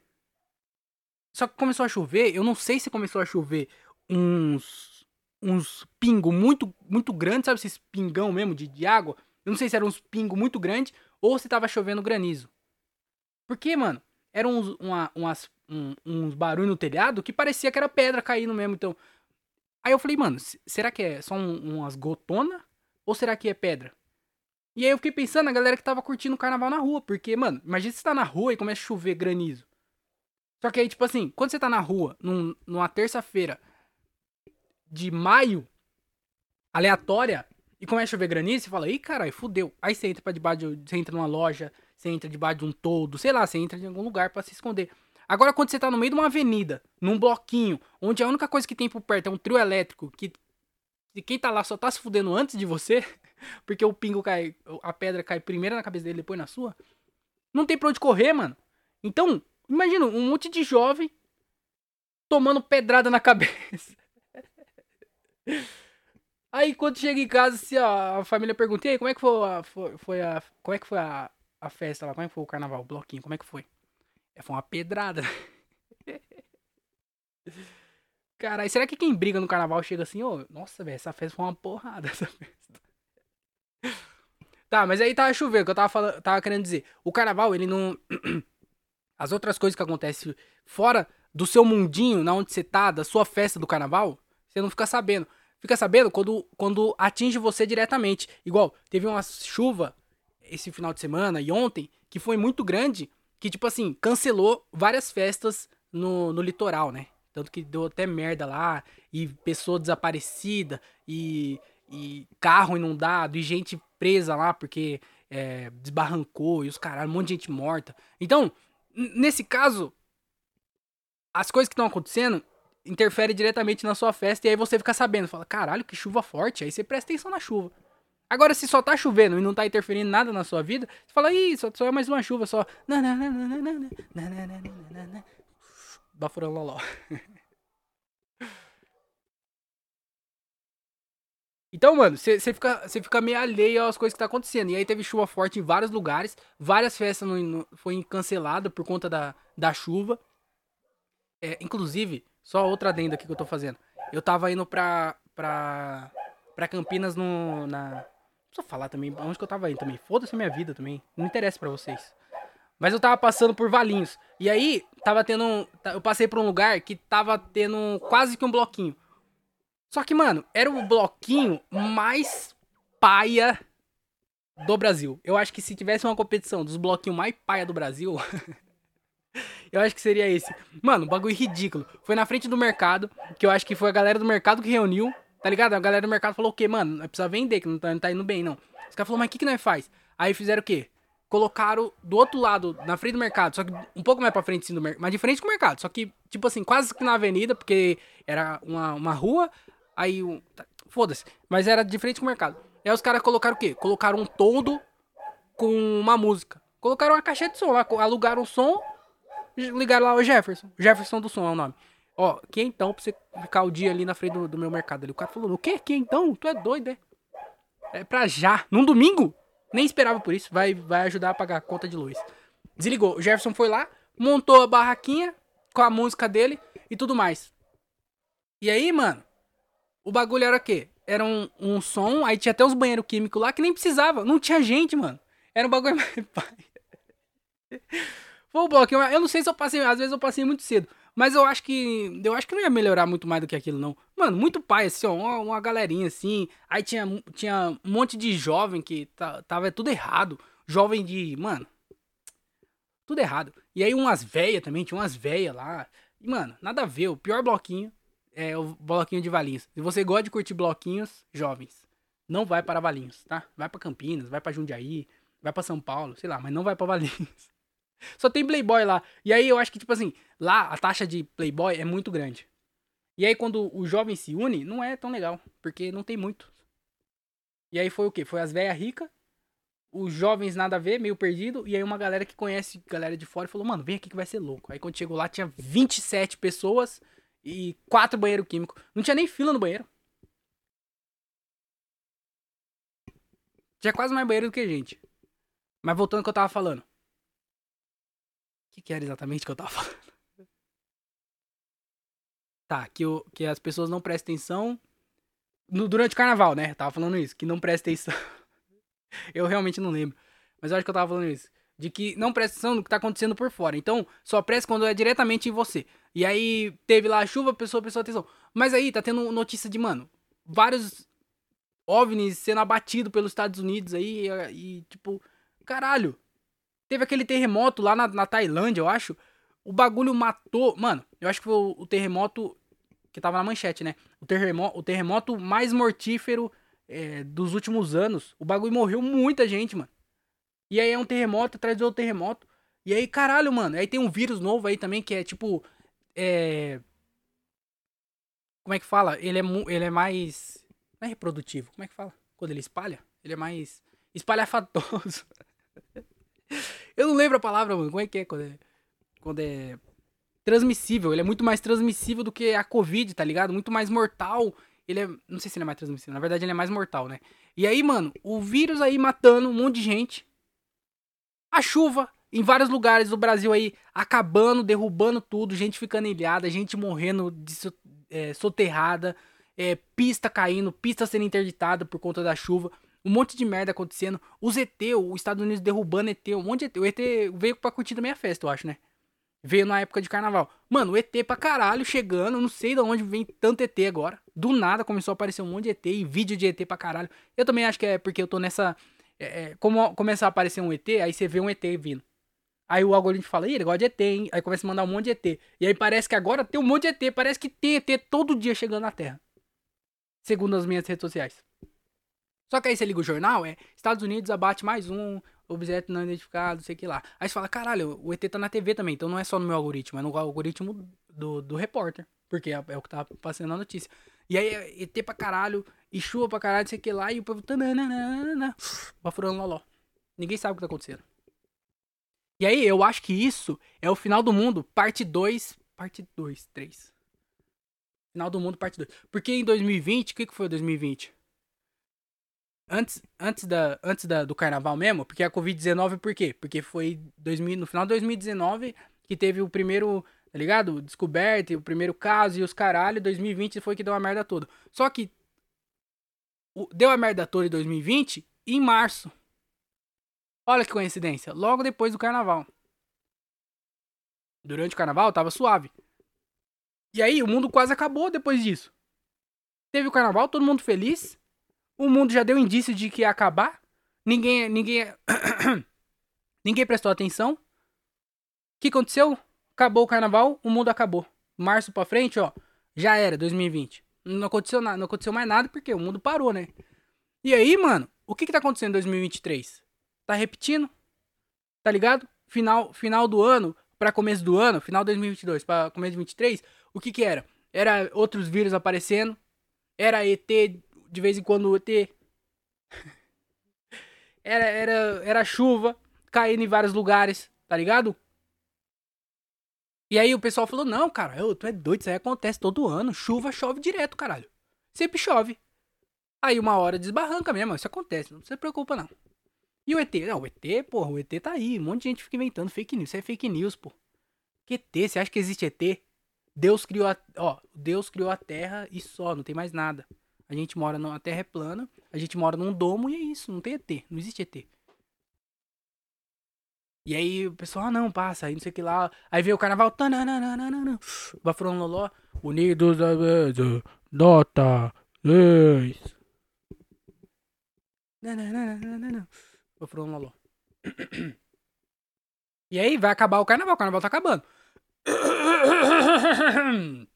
Só que começou a chover, eu não sei se começou a chover uns uns pingos muito muito grandes, sabe esses pingão mesmo de, de água? Eu não sei se eram uns pingos muito grandes ou se tava chovendo granizo. Porque, mano, eram uns, uma, umas um, uns barulhos no telhado que parecia que era pedra caindo mesmo. Então. Aí eu falei, mano, será que é só um, umas gotonas? Ou será que é pedra? E aí eu fiquei pensando na galera que tava curtindo o carnaval na rua. Porque, mano, imagina você tá na rua e começa a chover granizo. Só que aí, tipo assim, quando você tá na rua, num, numa terça-feira de maio, aleatória, e começa a chover granizo, você fala, ih, caralho, fudeu. Aí você entra pra debaixo, de, você entra numa loja, você entra debaixo de um todo, sei lá, você entra em algum lugar para se esconder. Agora, quando você tá no meio de uma avenida, num bloquinho, onde a única coisa que tem por perto é um trio elétrico, que e quem tá lá só tá se fudendo antes de você, [LAUGHS] porque o pingo cai, a pedra cai primeiro na cabeça dele, depois na sua, não tem pra onde correr, mano. Então, imagina um monte de jovem tomando pedrada na [LAUGHS] cabeça. Aí quando chega em casa, assim, a família pergunta, e aí, como é que foi a, foi, foi a. Como é que foi a, a festa lá? Como é que foi o carnaval, o bloquinho? Como é que foi? É, foi uma pedrada. [LAUGHS] Caralho, será que quem briga no carnaval chega assim, ô, nossa, velho, essa festa foi uma porrada, [LAUGHS] essa festa. Tá, mas aí tava chovendo, que eu tava, falando, tava querendo dizer. O carnaval, ele não. [CLEARS THROAT] As outras coisas que acontecem fora do seu mundinho, na onde você tá, da sua festa do carnaval, você não fica sabendo. Fica sabendo quando, quando atinge você diretamente. Igual, teve uma chuva esse final de semana e ontem, que foi muito grande, que, tipo assim, cancelou várias festas no, no litoral, né? Tanto que deu até merda lá, e pessoa desaparecida, e, e carro inundado, e gente presa lá porque é, desbarrancou, e os caralho, um monte de gente morta. Então, nesse caso, as coisas que estão acontecendo interferem diretamente na sua festa, e aí você fica sabendo, fala, caralho, que chuva forte, aí você presta atenção na chuva. Agora, se só tá chovendo e não tá interferindo nada na sua vida, você fala, ih, só, só é mais uma chuva só. Bafurão loló. [LAUGHS] Então, mano, você fica, fica meio alheio às coisas que tá acontecendo. E aí teve chuva forte em vários lugares. Várias festas no, no, foi canceladas por conta da, da chuva. É, inclusive, só outra adenda aqui que eu tô fazendo. Eu tava indo pra, pra, pra Campinas no, na... Não precisa falar também onde que eu tava indo também. Foda-se minha vida também. Não interessa para vocês. Mas eu tava passando por Valinhos. E aí, tava tendo. Eu passei por um lugar que tava tendo quase que um bloquinho. Só que, mano, era o bloquinho mais paia do Brasil. Eu acho que se tivesse uma competição dos bloquinhos mais paia do Brasil. [LAUGHS] eu acho que seria esse. Mano, bagulho ridículo. Foi na frente do mercado, que eu acho que foi a galera do mercado que reuniu. Tá ligado? A galera do mercado falou o quê, mano? Precisa vender, que não tá, não tá indo bem, não. Os caras falaram, mas o que, que nós faz? Aí fizeram o quê? colocaram do outro lado, na frente do mercado, só que um pouco mais pra frente sim, do mercado, mas de frente com o mercado, só que, tipo assim, quase que na avenida, porque era uma, uma rua, aí, um, tá, foda-se, mas era de frente com o mercado. Aí os caras colocaram o quê? Colocaram um todo com uma música. Colocaram uma caixa de som lá, alugaram o som, ligaram lá o Jefferson, Jefferson do som é o nome. Ó, que então pra você ficar o dia ali na frente do, do meu mercado ali? O cara falou, o quê? Que então? Tu é doido, é? É pra já. Num domingo? Nem esperava por isso. Vai, vai ajudar a pagar a conta de luz. Desligou. O Jefferson foi lá, montou a barraquinha com a música dele e tudo mais. E aí, mano, o bagulho era o quê? Era um, um som, aí tinha até os banheiros químicos lá que nem precisava. Não tinha gente, mano. Era um bagulho [LAUGHS] mais. Foi o bloco. Eu não sei se eu passei. Às vezes eu passei muito cedo. Mas eu acho que. Eu acho que não ia melhorar muito mais do que aquilo, não. Mano, muito pai, assim, ó. Uma, uma galerinha assim. Aí tinha, tinha um monte de jovem que tava tudo errado. Jovem de. Mano. Tudo errado. E aí umas velhas também, tinha umas velhas lá. E, mano, nada a ver. O pior bloquinho é o bloquinho de Valinhos. Se você gosta de curtir bloquinhos, jovens, não vai para Valinhos, tá? Vai para Campinas, vai para Jundiaí, vai para São Paulo, sei lá, mas não vai para Valinhos. [LAUGHS] Só tem Playboy lá. E aí eu acho que, tipo assim, lá a taxa de Playboy é muito grande. E aí quando o jovem se une, não é tão legal, porque não tem muito. E aí foi o quê? Foi as velhas ricas, os jovens nada a ver, meio perdido, e aí uma galera que conhece galera de fora falou, mano, vem aqui que vai ser louco. Aí quando chegou lá tinha 27 pessoas e quatro banheiro químico. Não tinha nem fila no banheiro. Tinha quase mais banheiro do que gente. Mas voltando ao que eu tava falando que, que era exatamente que eu tava [LAUGHS] falando? Tá, que, eu, que as pessoas não prestam atenção no, durante o carnaval, né? Eu tava falando isso, que não presta atenção. [LAUGHS] eu realmente não lembro. Mas eu acho que eu tava falando isso. De que não presta atenção no que tá acontecendo por fora. Então, só presta quando é diretamente em você. E aí, teve lá a chuva, a pessoa prestou atenção. Mas aí, tá tendo notícia de, mano, vários OVNIs sendo abatidos pelos Estados Unidos aí. E, e tipo, caralho, Teve aquele terremoto lá na, na Tailândia, eu acho. O bagulho matou. Mano, eu acho que foi o, o terremoto que tava na manchete, né? O terremoto, o terremoto mais mortífero é, dos últimos anos. O bagulho morreu muita gente, mano. E aí é um terremoto atrás de outro terremoto. E aí, caralho, mano. Aí tem um vírus novo aí também que é tipo. É. Como é que fala? Ele é, ele é mais. Não é reprodutivo. Como é que fala? Quando ele espalha? Ele é mais espalhafatoso. [LAUGHS] Eu não lembro a palavra, mano. Como é que é quando é. Quando é. Transmissível. Ele é muito mais transmissível do que a Covid, tá ligado? Muito mais mortal. ele é. Não sei se ele é mais transmissível. Na verdade, ele é mais mortal, né? E aí, mano, o vírus aí matando um monte de gente. A chuva em vários lugares do Brasil aí acabando, derrubando tudo, gente ficando ilhada, gente morrendo de, é, soterrada, é, pista caindo, pista sendo interditada por conta da chuva, um monte de merda acontecendo. Os ET, os Estados Unidos derrubando ET, um monte de ET. O ET veio pra curtir da minha festa, eu acho, né? Veio na época de carnaval. Mano, o ET pra caralho chegando, não sei de onde vem tanto ET agora. Do nada começou a aparecer um monte de ET e vídeo de ET pra caralho. Eu também acho que é porque eu tô nessa. É, é como começar a aparecer um ET, aí você vê um ET vindo. Aí o algoritmo fala, Ih, ele gosta de ET, hein? Aí começa a mandar um monte de ET. E aí parece que agora tem um monte de ET. Parece que tem ET todo dia chegando na Terra. Segundo as minhas redes sociais. Só que aí você liga o jornal, é Estados Unidos abate mais um objeto não identificado, sei que lá. Aí você fala, caralho, o ET tá na TV também, então não é só no meu algoritmo, é no algoritmo do, do repórter. Porque é, é o que tá passando a notícia. E aí, é ET pra caralho, e chuva pra caralho, sei que lá, e o povo. Bafurando loló. Ninguém sabe o que tá acontecendo. E aí, eu acho que isso é o final do mundo, parte 2. Parte 2, 3. Final do mundo, parte 2. Porque em 2020, o que, que foi 2020? Antes, antes, da, antes da, do carnaval mesmo, porque a Covid-19, por quê? Porque foi 2000, no final de 2019 que teve o primeiro, tá ligado? Descoberto, o primeiro caso e os caralho. 2020 foi que deu a merda toda. Só que o, deu a merda toda em 2020 em março. Olha que coincidência. Logo depois do carnaval. Durante o carnaval tava suave. E aí o mundo quase acabou depois disso. Teve o carnaval, todo mundo feliz. O mundo já deu indício de que ia acabar. Ninguém. Ninguém. [CLEARS THROAT] ninguém prestou atenção. O que aconteceu? Acabou o carnaval, o mundo acabou. Março pra frente, ó. Já era, 2020. Não aconteceu nada, não aconteceu mais nada porque o mundo parou, né? E aí, mano, o que que tá acontecendo em 2023? Tá repetindo. Tá ligado? Final, final do ano para começo do ano, final de 2022 para começo de 2023, o que que era? Era outros vírus aparecendo. Era ET de vez em quando ET. [LAUGHS] era era era chuva caindo em vários lugares, tá ligado? E aí o pessoal falou: "Não, cara, eu, tu é doido, isso aí acontece todo ano, chuva chove direto, caralho. Sempre chove. Aí uma hora desbarranca mesmo, isso acontece, não se preocupa não. E o ET? Não, o ET, porra, o ET tá aí. Um monte de gente fica inventando fake news. Isso é fake news, pô. Que ET? Você acha que existe ET? Deus criou a. Ó, Deus criou a Terra e só, não tem mais nada. A gente mora na Terra é plana, a gente mora num domo e é isso, não tem ET, não existe ET. E aí o pessoal, ah não, passa, aí não sei o que lá. Aí veio o carnaval, Bafurão Loló, Unidos da Mesa, nota 10. Não, não, não, não, não, não. Sofreu um loló. E aí vai acabar o carnaval. O carnaval tá acabando. [COUGHS]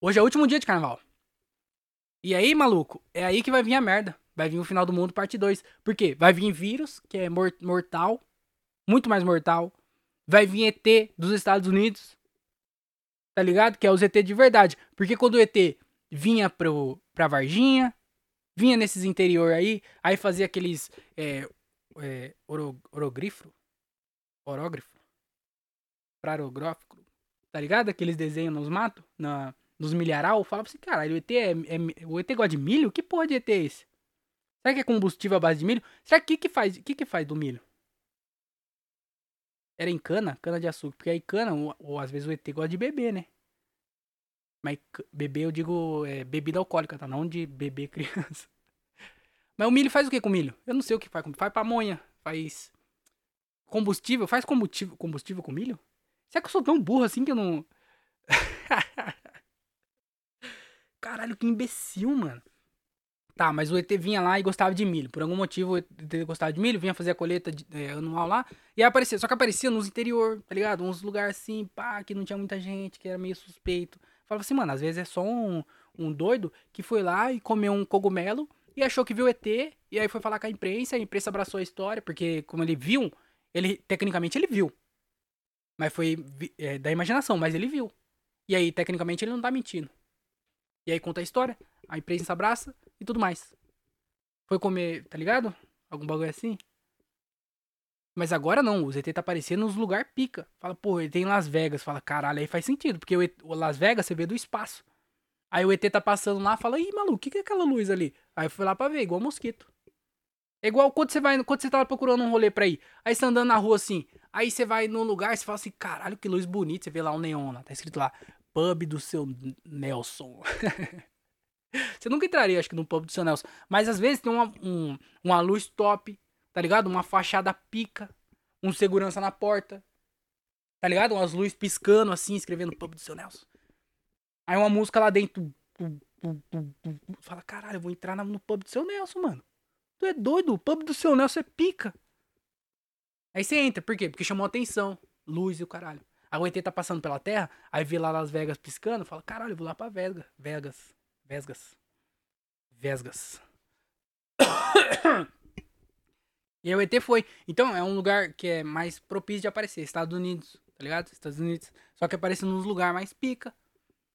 Hoje é o último dia de carnaval. E aí, maluco, é aí que vai vir a merda. Vai vir o final do mundo, parte 2. Por quê? Vai vir vírus, que é mortal. Muito mais mortal. Vai vir ET dos Estados Unidos. Tá ligado? Que é os ET de verdade. Porque quando o ET vinha pro, pra Varginha, vinha nesses interior aí, aí fazia aqueles é, é, oro, prarográfico, tá ligado? Aqueles desenhos nos matos, na, nos milharal, falava assim, caralho, o ET é, é, o ET gosta de milho? Que porra de ET é esse? Será que é combustível à base de milho? Será que que faz, que que faz do milho? Era em cana, cana de açúcar, porque aí cana, ou, ou às vezes o ET gosta de beber, né? Mas beber, eu digo é, bebida alcoólica, tá? Não de beber [LAUGHS] criança. Mas o milho faz o que com milho? Eu não sei o que faz. Faz pamonha, faz combustível. Faz combustível, combustível com milho? Será que eu sou tão burro assim que eu não. [LAUGHS] [LAUGHS] Caralho, que imbecil, mano. Tá, mas o ET vinha lá e gostava de milho. Por algum motivo o ET gostava de milho, vinha fazer a colheita é, anual lá. E aí aparecia. Só que aparecia nos interior, tá ligado? Uns lugares assim, pá, que não tinha muita gente, que era meio suspeito. Falava assim, mano, às vezes é só um, um doido que foi lá e comeu um cogumelo e achou que viu ET. E aí foi falar com a imprensa, a imprensa abraçou a história, porque como ele viu, ele, tecnicamente ele viu. Mas foi é, da imaginação, mas ele viu. E aí, tecnicamente, ele não tá mentindo. E aí conta a história, a imprensa abraça e tudo mais. Foi comer, tá ligado? Algum bagulho assim. Mas agora não, o ZT tá aparecendo nos lugar pica. Fala, pô, ele tem Las Vegas. Fala, caralho, aí faz sentido, porque o Las Vegas você vê do espaço. Aí o ET tá passando lá, fala, ih, maluco, o que, que é aquela luz ali? Aí eu fui lá pra ver, igual mosquito. É igual quando você vai, quando você tá procurando um rolê pra ir. Aí você tá andando na rua assim. Aí você vai num lugar você fala assim, caralho, que luz bonita. Você vê lá um neon lá, tá escrito lá, pub do seu Nelson. [LAUGHS] você nunca entraria, acho que, no pub do seu Nelson. Mas às vezes tem uma, um, uma luz top, tá ligado? Uma fachada pica, um segurança na porta. Tá ligado? Umas luzes piscando assim, escrevendo pub do seu Nelson. Aí uma música lá dentro. Fala, caralho, eu vou entrar no pub do seu Nelson, mano. Tu é doido? O pub do seu Nelson é pica. Aí você entra, por quê? Porque chamou atenção. Luz e o caralho. A o ET tá passando pela Terra, aí vê lá Las Vegas piscando, fala, caralho, eu vou lá pra Vegas. Vegas. Vegas. Vegas. [COUGHS] e aí o ET foi. Então, é um lugar que é mais propício de aparecer. Estados Unidos, tá ligado? Estados Unidos. Só que aparece nos lugares mais pica.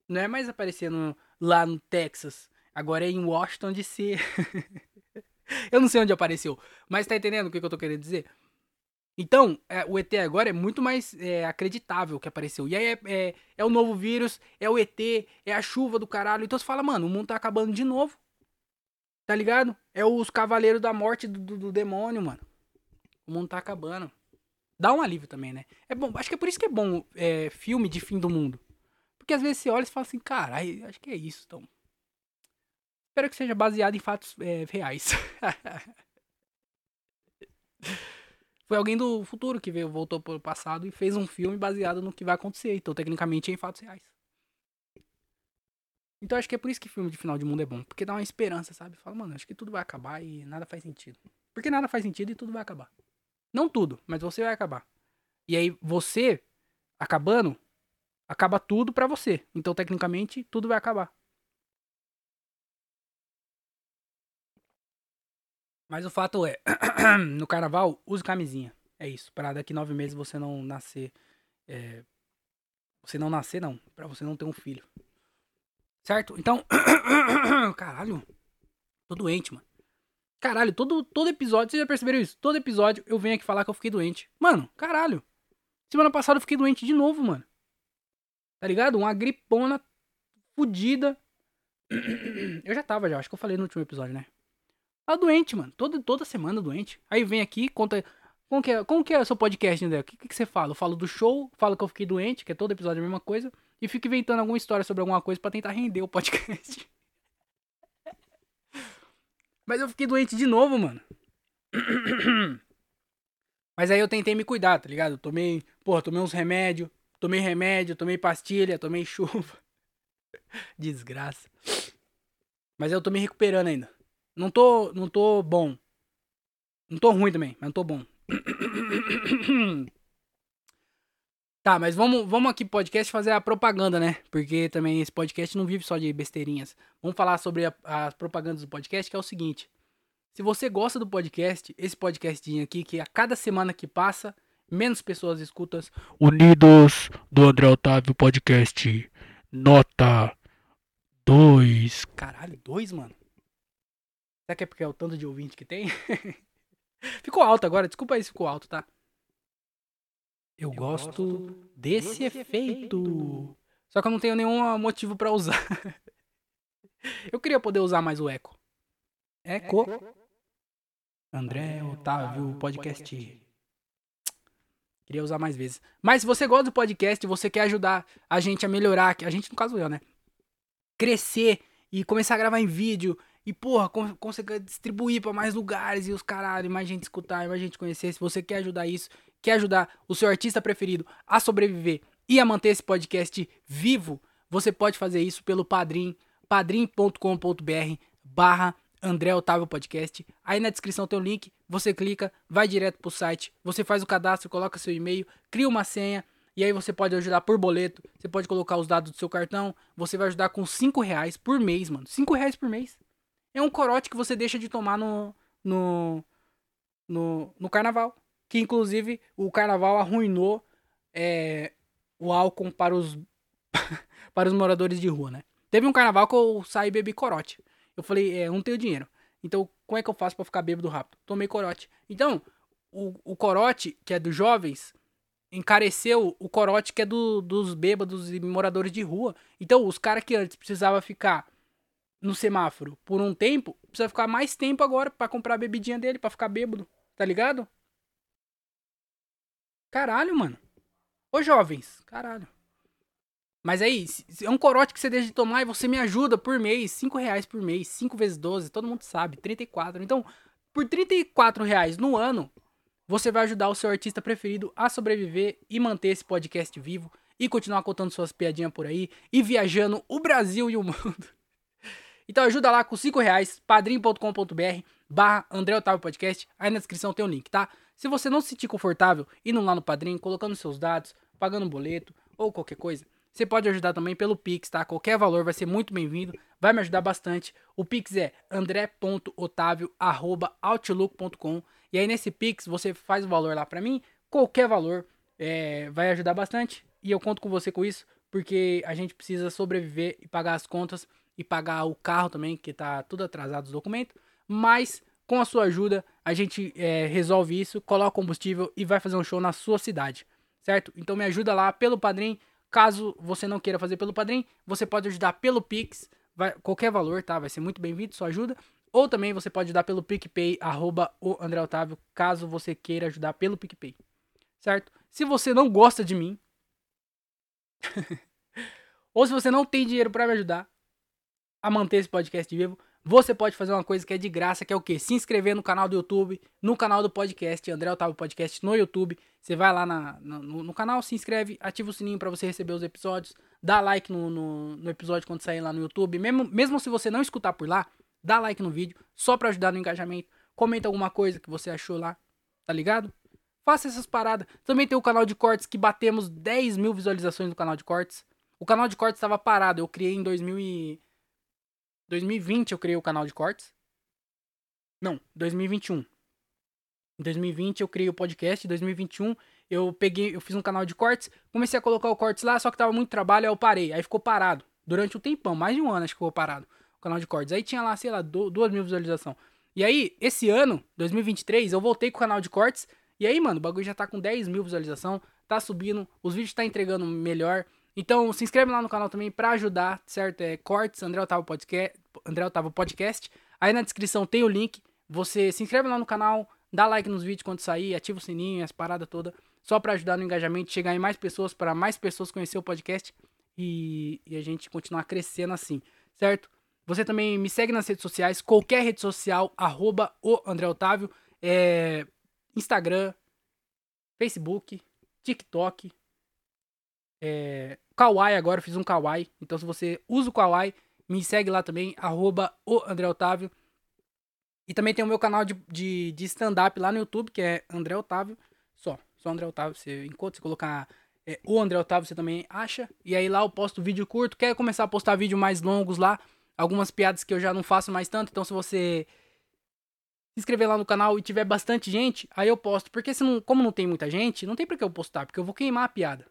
Não é mais aparecendo lá no Texas. Agora é em Washington DC. [LAUGHS] eu não sei onde apareceu. Mas tá entendendo o que, que eu tô querendo dizer? Então, é, o ET agora é muito mais é, acreditável que apareceu. E aí é, é, é, o novo vírus, é o ET, é a chuva do caralho. Então você fala, mano, o mundo tá acabando de novo. Tá ligado? É os cavaleiros da morte do, do, do demônio, mano. O mundo tá acabando. Dá um alívio também, né? É bom, acho que é por isso que é bom é, filme de fim do mundo. Porque às vezes você olha e fala assim, cara, acho que é isso, então. Espero que seja baseado em fatos é, reais. [LAUGHS] Foi alguém do futuro que veio, voltou pro passado e fez um filme baseado no que vai acontecer. Então, tecnicamente, é em fatos reais. Então, acho que é por isso que filme de final de mundo é bom. Porque dá uma esperança, sabe? Fala, mano, acho que tudo vai acabar e nada faz sentido. Porque nada faz sentido e tudo vai acabar. Não tudo, mas você vai acabar. E aí, você acabando, acaba tudo para você. Então, tecnicamente, tudo vai acabar. Mas o fato é, [CLEARS THROAT] no carnaval, use camisinha. É isso. Para daqui nove meses você não nascer. É... Você não nascer, não. Pra você não ter um filho. Certo? Então. [CLEARS THROAT] Caralho. Tô doente, mano. Caralho, todo, todo episódio. Vocês já perceberam isso? Todo episódio eu venho aqui falar que eu fiquei doente. Mano, caralho. Semana passada eu fiquei doente de novo, mano. Tá ligado? Uma gripona fodida. [CLEARS THROAT] Eu já tava já, acho que eu falei no último episódio, né? Tá doente, mano. Toda, toda semana doente. Aí vem aqui, conta. Como que é, como que é o seu podcast, André? O que, que, que você fala? Eu falo do show, falo que eu fiquei doente, que é todo episódio a mesma coisa, e fico inventando alguma história sobre alguma coisa para tentar render o podcast. [LAUGHS] Mas eu fiquei doente de novo, mano. [CLEARS THROAT] Mas aí eu tentei me cuidar, tá ligado? Tomei, porra, tomei uns remédios, tomei remédio, tomei pastilha, tomei [LAUGHS] chuva. Desgraça. Mas eu tô me recuperando ainda. Não tô, não tô bom. Não tô ruim também, mas não tô bom. [COUGHS] Tá, mas vamos, vamos aqui podcast fazer a propaganda, né? Porque também esse podcast não vive só de besteirinhas. Vamos falar sobre as propagandas do podcast, que é o seguinte. Se você gosta do podcast, esse podcastinho aqui, que a cada semana que passa, menos pessoas escutam. Unidos do André Otávio Podcast. Nota 2. Caralho, 2, mano? Será que é porque é o tanto de ouvinte que tem? [LAUGHS] ficou alto agora, desculpa aí se ficou alto, tá? Eu, eu gosto, gosto, desse, desse efeito. efeito. Só que eu não tenho nenhum motivo para usar. [LAUGHS] eu queria poder usar mais o eco. Eco. eco. André Otávio Podcast. Queria usar mais vezes. Mas se você gosta do podcast, você quer ajudar a gente a melhorar, a gente no caso eu, né? Crescer e começar a gravar em vídeo e, porra, conseguir distribuir para mais lugares e os caralho, mais gente escutar, mais gente conhecer. Se você quer ajudar isso, quer ajudar o seu artista preferido a sobreviver e a manter esse podcast vivo, você pode fazer isso pelo Padrim, padrim.com.br barra André Otávio Podcast. Aí na descrição tem o link, você clica, vai direto pro site, você faz o cadastro, coloca seu e-mail, cria uma senha, e aí você pode ajudar por boleto, você pode colocar os dados do seu cartão, você vai ajudar com 5 reais por mês, mano. 5 reais por mês é um corote que você deixa de tomar no, no, no, no carnaval. Que inclusive o carnaval arruinou é, o álcool para os, [LAUGHS] para os moradores de rua, né? Teve um carnaval que eu saí e bebi corote. Eu falei, é, não tenho dinheiro. Então, como é que eu faço para ficar bêbado rápido? Tomei corote. Então, o, o corote, que é dos jovens, encareceu o corote que é do, dos bêbados e moradores de rua. Então, os caras que antes precisava ficar no semáforo por um tempo, precisa ficar mais tempo agora para comprar a bebidinha dele, para ficar bêbado. Tá ligado? Caralho, mano. Ô jovens, caralho. Mas aí, é um corote que você deixa de tomar e você me ajuda por mês, 5 reais por mês, 5 vezes 12, todo mundo sabe, 34. Então, por 34 reais no ano, você vai ajudar o seu artista preferido a sobreviver e manter esse podcast vivo e continuar contando suas piadinhas por aí e viajando o Brasil e o mundo. [LAUGHS] Então ajuda lá com 5 reais, padrim.com.br barra André Otávio Podcast. Aí na descrição tem o um link, tá? Se você não se sentir confortável indo lá no Padrim, colocando seus dados, pagando um boleto ou qualquer coisa, você pode ajudar também pelo Pix, tá? Qualquer valor vai ser muito bem-vindo, vai me ajudar bastante. O Pix é andré.otavio.outlook.com e aí nesse Pix você faz o valor lá para mim, qualquer valor é, vai ajudar bastante e eu conto com você com isso, porque a gente precisa sobreviver e pagar as contas e pagar o carro também, que tá tudo atrasado os documentos, mas com a sua ajuda a gente é, resolve isso, coloca combustível e vai fazer um show na sua cidade, certo? Então me ajuda lá pelo Padrim, caso você não queira fazer pelo Padrim, você pode ajudar pelo Pix, vai, qualquer valor, tá? Vai ser muito bem-vindo, sua ajuda. Ou também você pode dar pelo PicPay, arroba o André Otávio, caso você queira ajudar pelo PicPay. Certo? Se você não gosta de mim, [LAUGHS] ou se você não tem dinheiro para me ajudar a manter esse podcast vivo, você pode fazer uma coisa que é de graça, que é o quê? Se inscrever no canal do YouTube, no canal do podcast, André Otávio Podcast no YouTube. Você vai lá na, no, no, canal, se inscreve, ativa o sininho para você receber os episódios, dá like no, no, no, episódio quando sair lá no YouTube. Mesmo, mesmo se você não escutar por lá, dá like no vídeo, só para ajudar no engajamento. Comenta alguma coisa que você achou lá, tá ligado? Faça essas paradas. Também tem o canal de cortes que batemos 10 mil visualizações no canal de cortes. O canal de cortes estava parado, eu criei em 2000 e... 2020 eu criei o canal de cortes. Não, 2021. Em 2020 eu criei o podcast, em 2021 eu peguei, eu fiz um canal de cortes, comecei a colocar o cortes lá, só que tava muito trabalho, aí eu parei, aí ficou parado. Durante um tempão, mais de um ano acho que ficou parado canal de cortes. Aí tinha lá, sei lá, duas mil visualizações. E aí, esse ano, 2023, eu voltei com o canal de cortes. E aí, mano, o bagulho já tá com 10 mil visualizações. Tá subindo, os vídeos tá entregando melhor. Então, se inscreve lá no canal também pra ajudar, certo? É Cortes, André Otávio Podcast. André Otávio Podcast. Aí na descrição tem o link. Você se inscreve lá no canal, dá like nos vídeos quando sair, ativa o sininho, as paradas todas. Só para ajudar no engajamento, chegar em mais pessoas, para mais pessoas conhecer o podcast e, e a gente continuar crescendo assim, certo? Você também me segue nas redes sociais, qualquer rede social, arroba o André Otávio, é, Instagram, Facebook, TikTok, é, Kawaii agora, fiz um Kawaii. Então se você usa o Kawaii, me segue lá também, arroba o André Otávio. E também tem o meu canal de, de, de stand-up lá no YouTube, que é André Otávio. Só, só André Otávio. Você encontra, você colocar é, o André Otávio, você também acha. E aí lá eu posto vídeo curto. Quer começar a postar vídeo mais longos lá? algumas piadas que eu já não faço mais tanto. Então, se você se inscrever lá no canal e tiver bastante gente, aí eu posto. Porque se não, como não tem muita gente, não tem pra que eu postar, porque eu vou queimar a piada.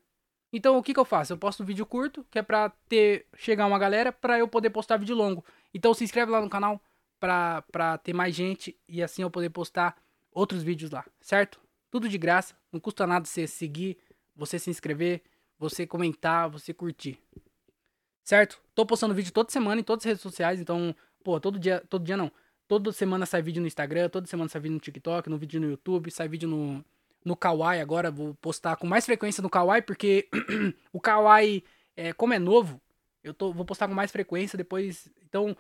Então, o que que eu faço? Eu posto um vídeo curto, que é pra ter, chegar uma galera, pra eu poder postar vídeo longo. Então, se inscreve lá no canal pra, pra ter mais gente e assim eu poder postar outros vídeos lá, certo? Tudo de graça, não custa nada você seguir, você se inscrever, você comentar, você curtir certo? Tô postando vídeo toda semana em todas as redes sociais, então, pô, todo dia, todo dia não. Toda semana sai vídeo no Instagram, toda semana sai vídeo no TikTok, no vídeo no YouTube, sai vídeo no, no Kawaii agora. Vou postar com mais frequência no Kawaii, porque [CLEARS THROAT] o Kawaii, é, como é novo, eu tô, vou postar com mais frequência depois. Então,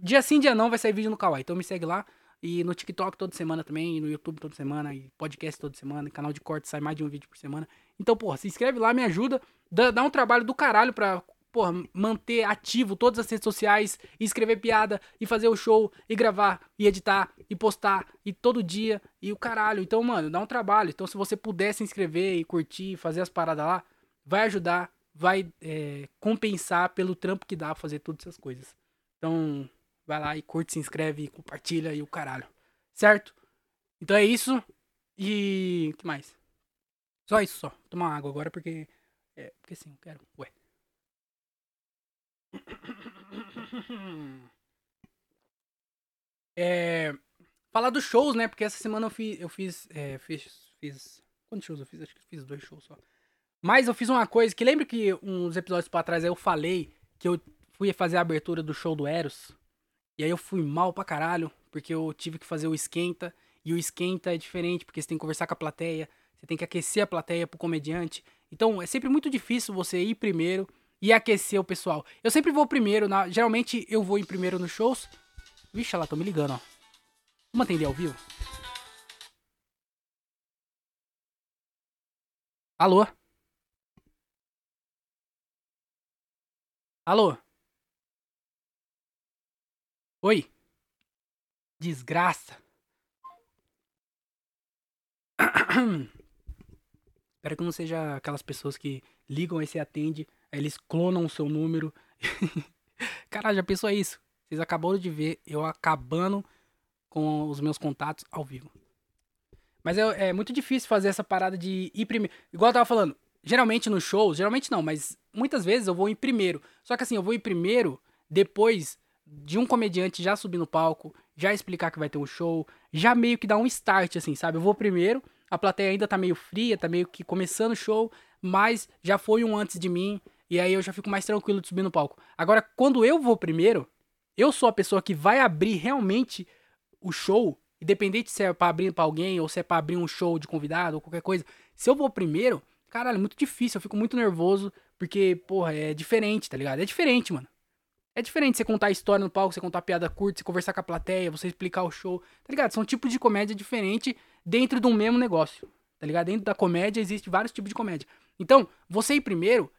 dia sim, dia não vai sair vídeo no Kawaii. Então me segue lá. E no TikTok toda semana também, e no YouTube toda semana, e podcast toda semana, canal de corte sai mais de um vídeo por semana. Então, porra, se inscreve lá, me ajuda, dá, dá um trabalho do caralho pra porra, manter ativo todas as redes sociais, e escrever piada, e fazer o show, e gravar, e editar, e postar, e todo dia, e o caralho. Então, mano, dá um trabalho. Então, se você puder se inscrever e curtir, fazer as paradas lá, vai ajudar, vai é, compensar pelo trampo que dá pra fazer todas essas coisas. Então, vai lá e curte, se inscreve, compartilha e o caralho. Certo? Então é isso. E. que mais? Só isso, só. Vou tomar água agora porque. É, porque sim, eu quero. Ué. [COUGHS] É, falar dos shows, né? Porque essa semana eu fiz, eu fiz, é, fiz, fiz Quantos shows eu fiz? Acho que fiz dois shows só. Mas eu fiz uma coisa que lembra que uns episódios pra trás eu falei que eu fui fazer a abertura do show do Eros. E aí eu fui mal pra caralho, porque eu tive que fazer o esquenta. E o esquenta é diferente, porque você tem que conversar com a plateia, você tem que aquecer a plateia pro comediante. Então é sempre muito difícil você ir primeiro e aquecer o pessoal. Eu sempre vou primeiro, na... geralmente eu vou em primeiro nos shows. Vixe, ela tá me ligando, ó. Vamos atender ao vivo? Alô? Alô? Oi? Desgraça. [COUGHS] Espero que não seja aquelas pessoas que ligam e você atende, eles clonam o seu número. [LAUGHS] Caralho, já pensou isso? Vocês acabaram de ver eu acabando com os meus contatos ao vivo. Mas é, é, muito difícil fazer essa parada de ir primeiro. Igual eu tava falando, geralmente nos shows, geralmente não, mas muitas vezes eu vou em primeiro. Só que assim, eu vou em primeiro depois de um comediante já subir no palco, já explicar que vai ter um show, já meio que dar um start, assim, sabe? Eu vou primeiro, a plateia ainda tá meio fria, tá meio que começando o show, mas já foi um antes de mim, e aí eu já fico mais tranquilo de subir no palco. Agora, quando eu vou primeiro, eu sou a pessoa que vai abrir realmente o show, independente se é pra abrir pra alguém ou se é pra abrir um show de convidado ou qualquer coisa. Se eu vou primeiro, caralho, é muito difícil, eu fico muito nervoso, porque, porra, é diferente, tá ligado? É diferente, mano. É diferente você contar história no palco, você contar piada curta, você conversar com a plateia, você explicar o show, tá ligado? São tipos de comédia diferente dentro de um mesmo negócio, tá ligado? Dentro da comédia existe vários tipos de comédia. Então, você ir primeiro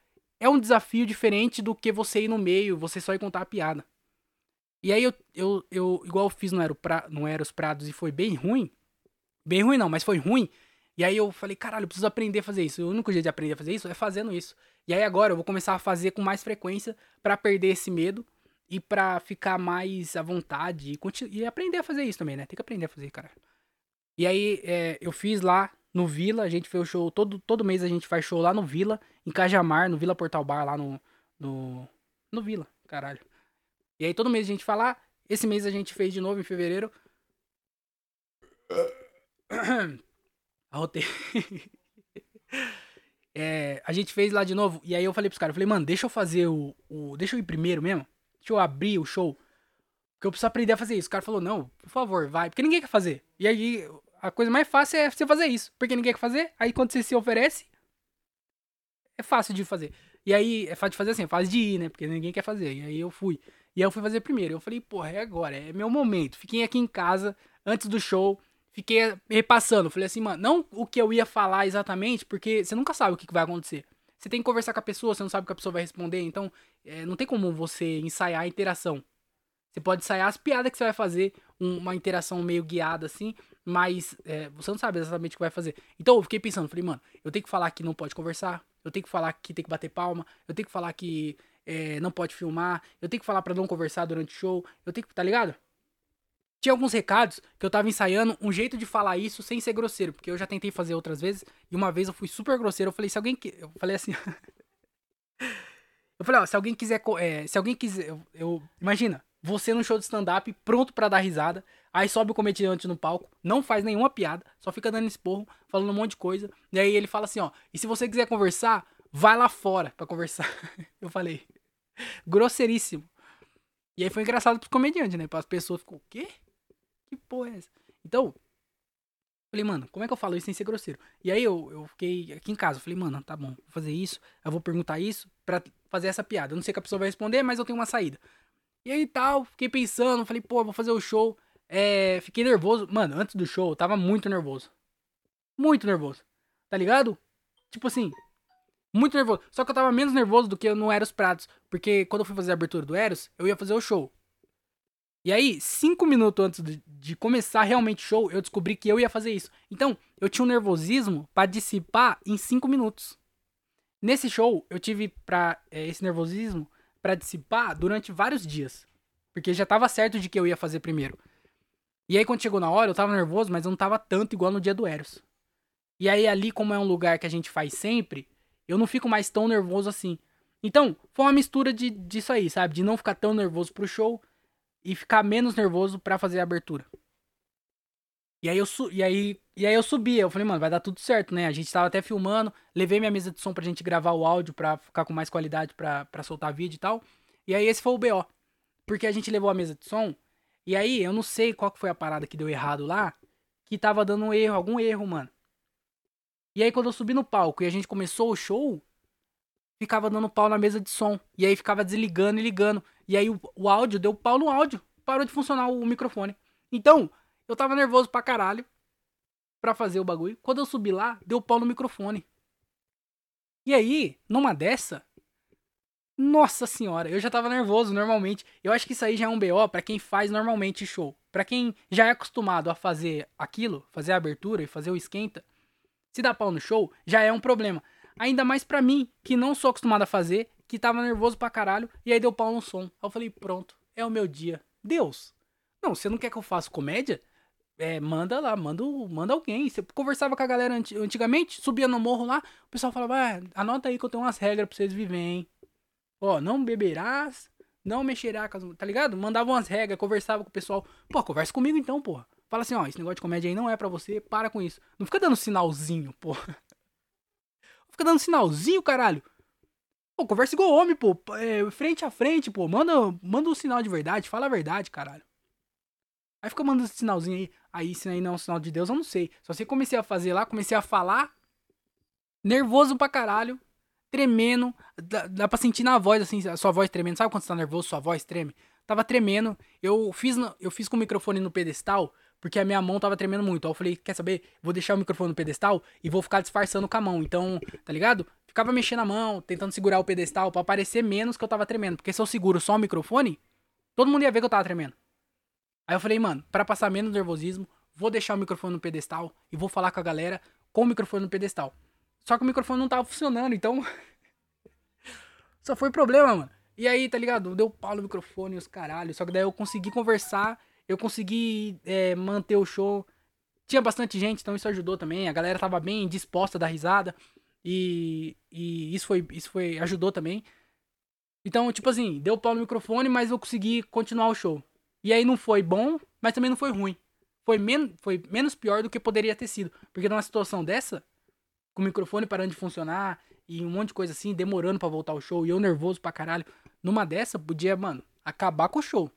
é um desafio diferente do que você ir no meio, você só ir contar a piada. E aí eu, eu, eu igual eu fiz no, Aero pra, no Eros Prados e foi bem ruim, bem ruim não, mas foi ruim, e aí eu falei, caralho, eu preciso aprender a fazer isso. O único jeito de aprender a fazer isso é fazendo isso. E aí agora eu vou começar a fazer com mais frequência para perder esse medo e para ficar mais à vontade e, e, aprender a fazer isso também, né? Tem que aprender a fazer, cara. E aí é, eu fiz lá no Vila, a gente fez o show, todo, todo mês a gente faz show lá no Vila, em Cajamar, no Vila Portal Bar, lá no, no, no Vila, caralho. E aí todo mês a gente fala, esse mês a gente fez de novo em fevereiro. [COUGHS] Arrotei. [LAUGHS] é, a gente fez lá de novo. E aí eu falei pros caras, eu falei, mano, deixa eu fazer o, o. Deixa eu ir primeiro mesmo. Deixa eu abrir o show. Porque eu preciso aprender a fazer isso. O cara falou, não, por favor, vai. Porque ninguém quer fazer. E aí, a coisa mais fácil é você fazer isso. Porque ninguém quer fazer. Aí quando você se oferece, é fácil de fazer. E aí, é fácil de fazer assim, é fácil de ir, né? Porque ninguém quer fazer. E aí eu fui. E aí eu fui fazer primeiro. Eu falei, porra, é agora, é meu momento. Fiquei aqui em casa, antes do show fiquei repassando. Falei assim, mano, não o que eu ia falar exatamente, porque você nunca sabe o que vai acontecer. Você tem que conversar com a pessoa, você não sabe o que a pessoa vai responder, então é, não tem como você ensaiar a interação. Você pode ensaiar as piadas que você vai fazer, uma interação meio guiada assim, mas é, você não sabe exatamente o que vai fazer. Então eu fiquei pensando, falei, mano, eu tenho que falar que não pode conversar, eu tenho que falar que tem que bater palma, eu tenho que falar que é, não pode filmar, eu tenho que falar para não conversar durante o show, eu tenho que, tá ligado? Tinha alguns recados que eu tava ensaiando um jeito de falar isso sem ser grosseiro, porque eu já tentei fazer outras vezes e uma vez eu fui super grosseiro. Eu falei, se alguém. que Eu falei assim. [LAUGHS] eu falei, ó, se alguém quiser. É, se alguém quiser. Eu, eu, imagina, você no show de stand-up, pronto para dar risada. Aí sobe o comediante no palco, não faz nenhuma piada, só fica dando esporro, falando um monte de coisa. E aí ele fala assim, ó, e se você quiser conversar, vai lá fora para conversar. [LAUGHS] eu falei, grosseiríssimo. E aí foi engraçado pros comediantes, né? Para as pessoas ficou, o quê? que porra é essa? Então, falei, mano, como é que eu falo isso sem ser grosseiro? E aí eu, eu fiquei aqui em casa, falei, mano, tá bom, vou fazer isso, eu vou perguntar isso pra fazer essa piada. Eu não sei que a pessoa vai responder, mas eu tenho uma saída. E aí tal, fiquei pensando, falei, pô, vou fazer o show. É, fiquei nervoso. Mano, antes do show, eu tava muito nervoso. Muito nervoso. Tá ligado? Tipo assim, muito nervoso. Só que eu tava menos nervoso do que no Eros Prados. Porque quando eu fui fazer a abertura do Eros, eu ia fazer o show. E aí, cinco minutos antes de, de começar realmente o show, eu descobri que eu ia fazer isso. Então, eu tinha um nervosismo para dissipar em cinco minutos. Nesse show, eu tive pra, é, esse nervosismo para dissipar durante vários dias. Porque já tava certo de que eu ia fazer primeiro. E aí, quando chegou na hora, eu tava nervoso, mas eu não tava tanto igual no dia do Eros. E aí, ali, como é um lugar que a gente faz sempre, eu não fico mais tão nervoso assim. Então, foi uma mistura de, disso aí, sabe? De não ficar tão nervoso pro show e ficar menos nervoso para fazer a abertura. E aí, eu, e aí, E aí eu subi, eu falei, mano, vai dar tudo certo, né? A gente tava até filmando, levei minha mesa de som pra gente gravar o áudio pra ficar com mais qualidade pra, pra soltar vídeo e tal. E aí esse foi o BO. Porque a gente levou a mesa de som, e aí eu não sei qual que foi a parada que deu errado lá, que tava dando um erro, algum erro, mano. E aí quando eu subi no palco e a gente começou o show, ficava dando pau na mesa de som. E aí ficava desligando e ligando. E aí o, o áudio deu pau no áudio. Parou de funcionar o microfone. Então, eu tava nervoso pra caralho pra fazer o bagulho. Quando eu subi lá, deu pau no microfone. E aí, numa dessa, nossa senhora, eu já tava nervoso normalmente. Eu acho que isso aí já é um BO para quem faz normalmente show. Para quem já é acostumado a fazer aquilo, fazer a abertura e fazer o esquenta, se dá pau no show, já é um problema. Ainda mais para mim, que não sou acostumado a fazer, que tava nervoso pra caralho, e aí deu pau no som. Aí eu falei, pronto, é o meu dia. Deus, não, você não quer que eu faça comédia? É, manda lá, manda, manda alguém. Você conversava com a galera antigamente, subia no morro lá, o pessoal falava, ah, anota aí que eu tenho umas regras pra vocês viverem, Ó, não beberás, não mexerás, tá ligado? Mandava umas regras, conversava com o pessoal. Pô, conversa comigo então, porra. Fala assim, ó, esse negócio de comédia aí não é pra você, para com isso. Não fica dando sinalzinho, porra. [LAUGHS] Fica dando sinalzinho, caralho. Pô, conversa igual homem, pô. É, frente a frente, pô. Manda, manda um sinal de verdade, fala a verdade, caralho. Aí fica mandando esse sinalzinho aí. Aí, se aí não é um sinal de Deus, eu não sei. Só sei que comecei a fazer lá, comecei a falar. Nervoso pra caralho. Tremendo. Dá, dá pra sentir na voz, assim, a sua voz tremendo. Sabe quando você tá nervoso, sua voz treme? Tava tremendo. Eu fiz, eu fiz com o microfone no pedestal, porque a minha mão tava tremendo muito. Aí eu falei, quer saber? Vou deixar o microfone no pedestal e vou ficar disfarçando com a mão. Então, tá ligado? Ficava mexendo a mão, tentando segurar o pedestal para parecer menos que eu tava tremendo. Porque se eu seguro só o microfone, todo mundo ia ver que eu tava tremendo. Aí eu falei, mano, para passar menos nervosismo, vou deixar o microfone no pedestal e vou falar com a galera com o microfone no pedestal. Só que o microfone não tava funcionando, então. [LAUGHS] Só foi problema, mano. E aí, tá ligado? Deu pau no microfone os caralhos. Só que daí eu consegui conversar, eu consegui é, manter o show. Tinha bastante gente, então isso ajudou também. A galera tava bem disposta a dar risada. E, e isso foi. Isso foi. ajudou também. Então, tipo assim, deu pau no microfone, mas eu consegui continuar o show. E aí não foi bom, mas também não foi ruim. Foi, men foi menos pior do que poderia ter sido. Porque numa situação dessa, com o microfone parando de funcionar e um monte de coisa assim, demorando para voltar ao show, e eu nervoso pra caralho, numa dessa podia, mano, acabar com o show.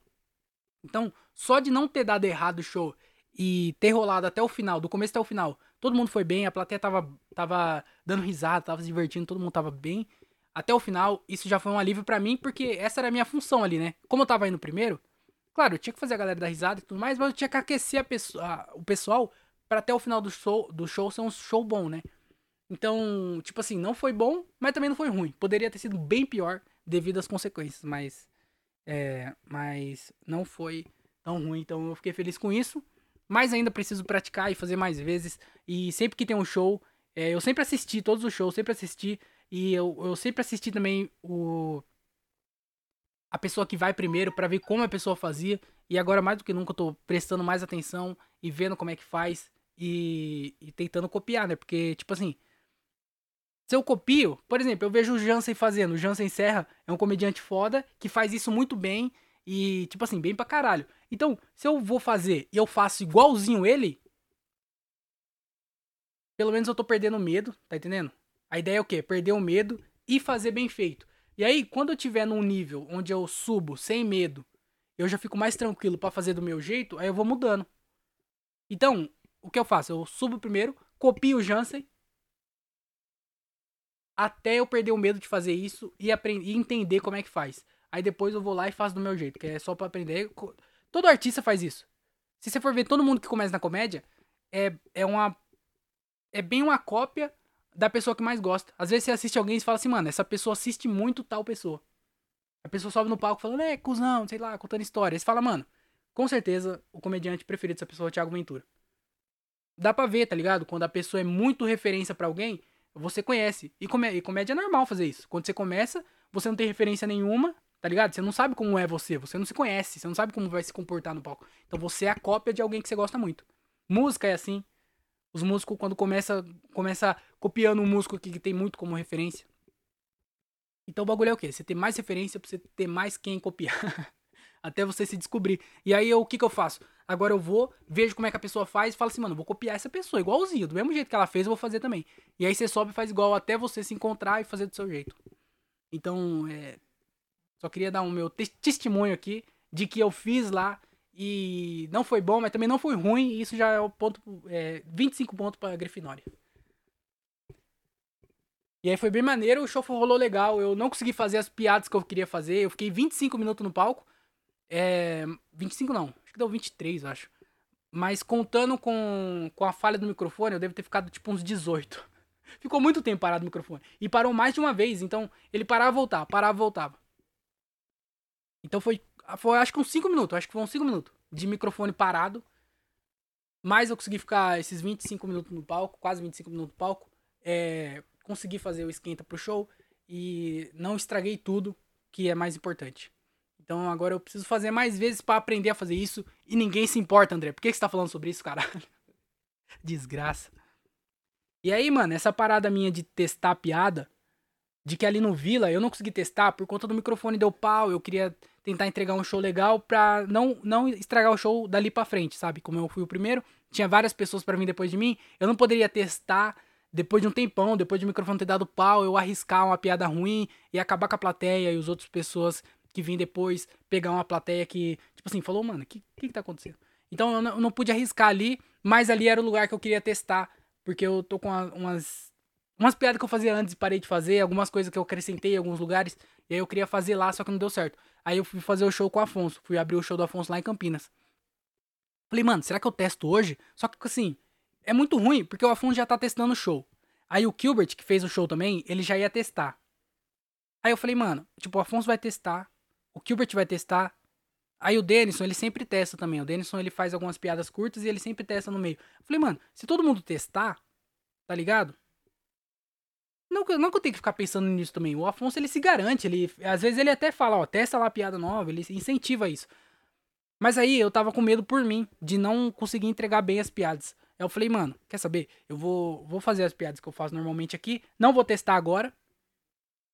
Então, só de não ter dado errado o show e ter rolado até o final, do começo até o final, todo mundo foi bem, a plateia tava, tava dando risada, tava se divertindo, todo mundo tava bem. Até o final, isso já foi um alívio para mim, porque essa era a minha função ali, né? Como eu tava indo primeiro, Claro, eu tinha que fazer a galera dar risada e tudo mais, mas eu tinha que aquecer a pessoa, a, o pessoal para até o final do show, do show ser um show bom, né? Então, tipo assim, não foi bom, mas também não foi ruim. Poderia ter sido bem pior devido às consequências, mas é, mas não foi tão ruim, então eu fiquei feliz com isso. Mas ainda preciso praticar e fazer mais vezes. E sempre que tem um show, é, eu sempre assisti todos os shows, sempre assisti. E eu, eu sempre assisti também o a pessoa que vai primeiro para ver como a pessoa fazia. E agora, mais do que nunca, eu tô prestando mais atenção e vendo como é que faz e, e tentando copiar, né? Porque, tipo assim, se eu copio, por exemplo, eu vejo o Jansen fazendo. O Jansen Serra é um comediante foda que faz isso muito bem e, tipo assim, bem pra caralho. Então, se eu vou fazer e eu faço igualzinho ele, pelo menos eu tô perdendo medo, tá entendendo? A ideia é o quê? Perder o medo e fazer bem feito. E aí, quando eu tiver num nível onde eu subo sem medo, eu já fico mais tranquilo para fazer do meu jeito, aí eu vou mudando. Então, o que eu faço? Eu subo primeiro, copio o Jansen, até eu perder o medo de fazer isso e, aprender, e entender como é que faz. Aí depois eu vou lá e faço do meu jeito, que é só para aprender. Todo artista faz isso. Se você for ver todo mundo que começa na comédia, é, é uma. É bem uma cópia da pessoa que mais gosta. Às vezes você assiste alguém e fala assim, mano, essa pessoa assiste muito tal pessoa. A pessoa sobe no palco falando, é, cuzão, sei lá, contando história. Você fala, mano, com certeza o comediante preferido dessa pessoa é o Thiago Ventura. Dá pra ver, tá ligado? Quando a pessoa é muito referência para alguém, você conhece. E, e comédia é normal fazer isso. Quando você começa, você não tem referência nenhuma, tá ligado? Você não sabe como é você, você não se conhece, você não sabe como vai se comportar no palco. Então você é a cópia de alguém que você gosta muito. Música é assim, os músicos, quando começa, começa copiando um músico que, tem muito como referência. Então o bagulho é o quê? Você ter mais referência pra você ter mais quem copiar. [LAUGHS] Até você se descobrir. E aí, eu, o que que eu faço? Agora eu vou, vejo como é que a pessoa faz e falo assim, mano, vou copiar essa pessoa, igualzinho. Do mesmo jeito que ela fez, eu vou fazer também. E aí você sobe e faz igual até você se encontrar e fazer do seu jeito. Então, é... Só queria dar um meu te testemunho aqui de que eu fiz lá e não foi bom, mas também não foi ruim. E isso já é o ponto. É, 25 pontos pra Grifinória. E aí foi bem maneiro, o show rolou legal. Eu não consegui fazer as piadas que eu queria fazer. Eu fiquei 25 minutos no palco. É. 25 não, acho que deu 23, eu acho. Mas contando com, com a falha do microfone, eu devo ter ficado tipo uns 18. [LAUGHS] Ficou muito tempo parado o microfone. E parou mais de uma vez, então ele parava e voltava, parava e voltava. Então foi, foi acho que uns 5 minutos, acho que uns 5 minutos de microfone parado. Mas eu consegui ficar esses 25 minutos no palco, quase 25 minutos no palco. É, consegui fazer o esquenta pro show e não estraguei tudo, que é mais importante. Então agora eu preciso fazer mais vezes para aprender a fazer isso e ninguém se importa, André. Por que, que você tá falando sobre isso, caralho? [LAUGHS] Desgraça. E aí, mano, essa parada minha de testar piada, de que ali no Vila eu não consegui testar por conta do microfone deu pau, eu queria tentar entregar um show legal pra não, não estragar o show dali pra frente, sabe? Como eu fui o primeiro, tinha várias pessoas para vir depois de mim, eu não poderia testar depois de um tempão, depois de o microfone ter dado pau, eu arriscar uma piada ruim e acabar com a plateia e os outras pessoas que vêm depois pegar uma plateia que, tipo assim, falou, mano, o que, que, que tá acontecendo? Então eu não, eu não, pude arriscar ali, mas ali era o lugar que eu queria testar, porque eu tô com umas, umas piadas que eu fazia antes e parei de fazer, algumas coisas que eu acrescentei em alguns lugares, e aí eu queria fazer lá, só que não deu certo. Aí eu fui fazer o show com o Afonso, fui abrir o show do Afonso lá em Campinas. Falei, mano, será que eu testo hoje? Só que assim, é muito ruim, porque o Afonso já tá testando o show. Aí o Gilbert, que fez o show também, ele já ia testar. Aí eu falei, mano, tipo, o Afonso vai testar, o Gilbert vai testar. Aí o Denison, ele sempre testa também. O Denison, ele faz algumas piadas curtas e ele sempre testa no meio. Falei, mano, se todo mundo testar, tá ligado? Não, não que eu tenho que ficar pensando nisso também. O Afonso, ele se garante. Ele, às vezes ele até fala, ó, testa lá a piada nova, ele incentiva isso. Mas aí eu tava com medo por mim, de não conseguir entregar bem as piadas. Aí eu falei, mano, quer saber? Eu vou, vou fazer as piadas que eu faço normalmente aqui. Não vou testar agora.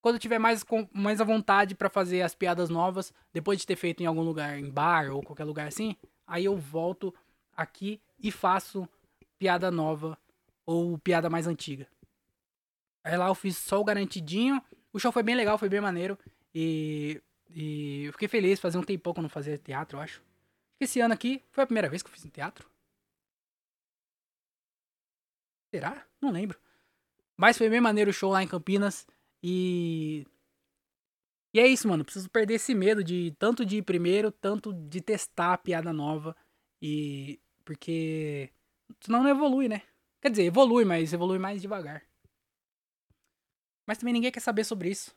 Quando eu tiver mais, mais à vontade para fazer as piadas novas, depois de ter feito em algum lugar, em bar ou qualquer lugar assim, aí eu volto aqui e faço piada nova ou piada mais antiga. Aí lá eu fiz só o garantidinho. O show foi bem legal, foi bem maneiro. E, e eu fiquei feliz, fazia um tempão que eu não fazia teatro, eu acho. Esse ano aqui foi a primeira vez que eu fiz um teatro. Será? Não lembro. Mas foi bem maneiro o show lá em Campinas. E. E é isso, mano. Preciso perder esse medo de tanto de ir primeiro, tanto de testar a piada nova. E. Porque. Senão não evolui, né? Quer dizer, evolui, mas evolui mais devagar. Mas também ninguém quer saber sobre isso.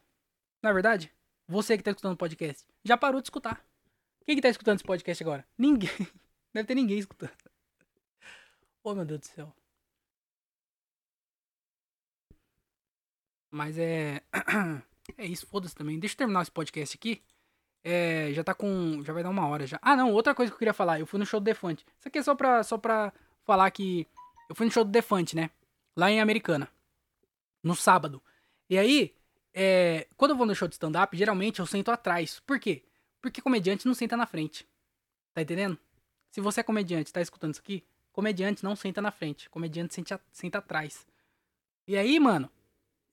Não é verdade? Você que tá escutando o podcast, já parou de escutar. Quem que tá escutando esse podcast agora? Ninguém. [LAUGHS] Deve ter ninguém escutando. Oh, meu Deus do céu. Mas é. [CLEARS THROAT] É isso, foda-se também. Deixa eu terminar esse podcast aqui. É, já tá com. Já vai dar uma hora já. Ah, não, outra coisa que eu queria falar. Eu fui no show do Defante. Isso aqui é só pra, só pra falar que. Eu fui no show do Defante, né? Lá em Americana. No sábado. E aí, é, quando eu vou no show de stand-up, geralmente eu sento atrás. Por quê? Porque comediante não senta na frente. Tá entendendo? Se você é comediante tá escutando isso aqui, comediante não senta na frente. Comediante senta, senta atrás. E aí, mano,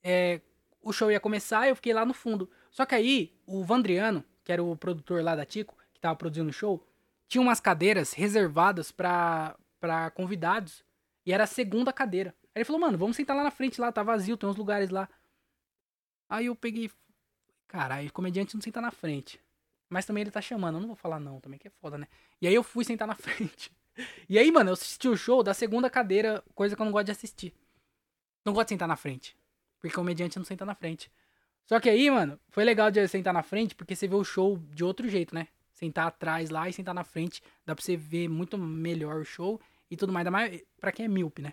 é, o show ia começar e eu fiquei lá no fundo. Só que aí, o Vandriano, que era o produtor lá da Tico, que tava produzindo o show, tinha umas cadeiras reservadas para convidados. E era a segunda cadeira. Aí ele falou, mano, vamos sentar lá na frente lá, tá vazio, tem uns lugares lá. Aí eu peguei. Caralho, comediante não senta na frente. Mas também ele tá chamando, eu não vou falar não, também que é foda, né? E aí eu fui sentar na [LAUGHS] frente. E aí, mano, eu assisti o show da segunda cadeira, coisa que eu não gosto de assistir. Não gosto de sentar na frente. Porque comediante não senta na frente. Só que aí, mano, foi legal de sentar na frente, porque você vê o show de outro jeito, né? Sentar atrás lá e sentar na frente, dá pra você ver muito melhor o show e tudo mais. Ainda mais pra quem é míope, né?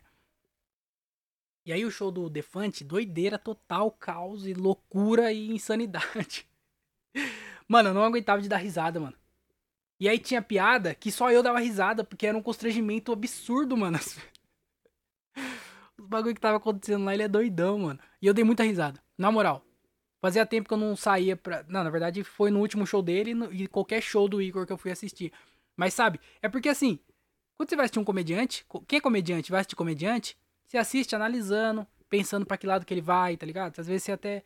E aí o show do Defante, doideira total, caos e loucura e insanidade. [LAUGHS] Mano, eu não aguentava de dar risada, mano. E aí tinha piada que só eu dava risada, porque era um constrangimento absurdo, mano. [LAUGHS] Os bagulho que tava acontecendo lá, ele é doidão, mano. E eu dei muita risada. Na moral. Fazia tempo que eu não saía pra. Não, na verdade foi no último show dele e qualquer show do Igor que eu fui assistir. Mas sabe, é porque assim, quando você vai assistir um comediante, quem é comediante vai assistir comediante, você assiste analisando, pensando para que lado que ele vai, tá ligado? Às vezes você até.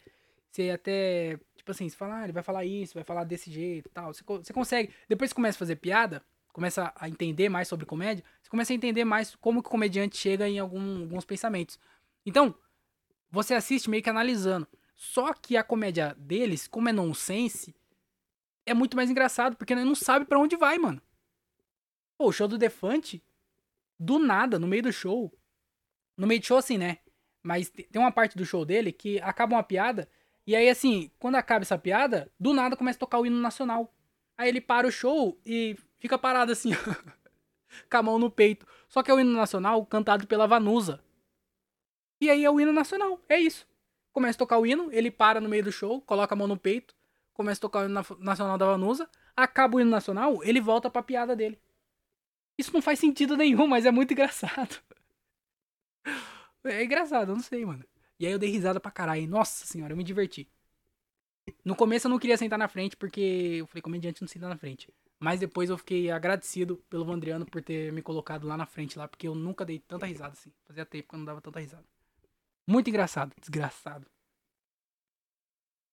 Você até. Tipo assim, você fala, ah, ele vai falar isso, vai falar desse jeito tal. Você, você consegue. Depois que começa a fazer piada, começa a entender mais sobre comédia, você começa a entender mais como que o comediante chega em algum, alguns pensamentos. Então, você assiste meio que analisando. Só que a comédia deles, como é nonsense, é muito mais engraçado, porque não sabe para onde vai, mano. Pô, o show do Defante, do nada, no meio do show. No meio do show, assim, né? Mas tem uma parte do show dele que acaba uma piada. E aí, assim, quando acaba essa piada, do nada começa a tocar o hino nacional. Aí ele para o show e fica parado assim, [LAUGHS] com a mão no peito. Só que é o hino nacional cantado pela Vanusa. E aí é o hino nacional, é isso. Começa a tocar o hino, ele para no meio do show, coloca a mão no peito, começa a tocar o hino nacional da Vanusa, acaba o hino nacional, ele volta pra piada dele. Isso não faz sentido nenhum, mas é muito engraçado. [LAUGHS] É engraçado, eu não sei, mano. E aí eu dei risada pra caralho. Nossa senhora, eu me diverti. No começo eu não queria sentar na frente, porque eu falei, comediante não senta na frente. Mas depois eu fiquei agradecido pelo Vandriano por ter me colocado lá na frente lá, porque eu nunca dei tanta risada assim. Fazia tempo que eu não dava tanta risada. Muito engraçado, desgraçado.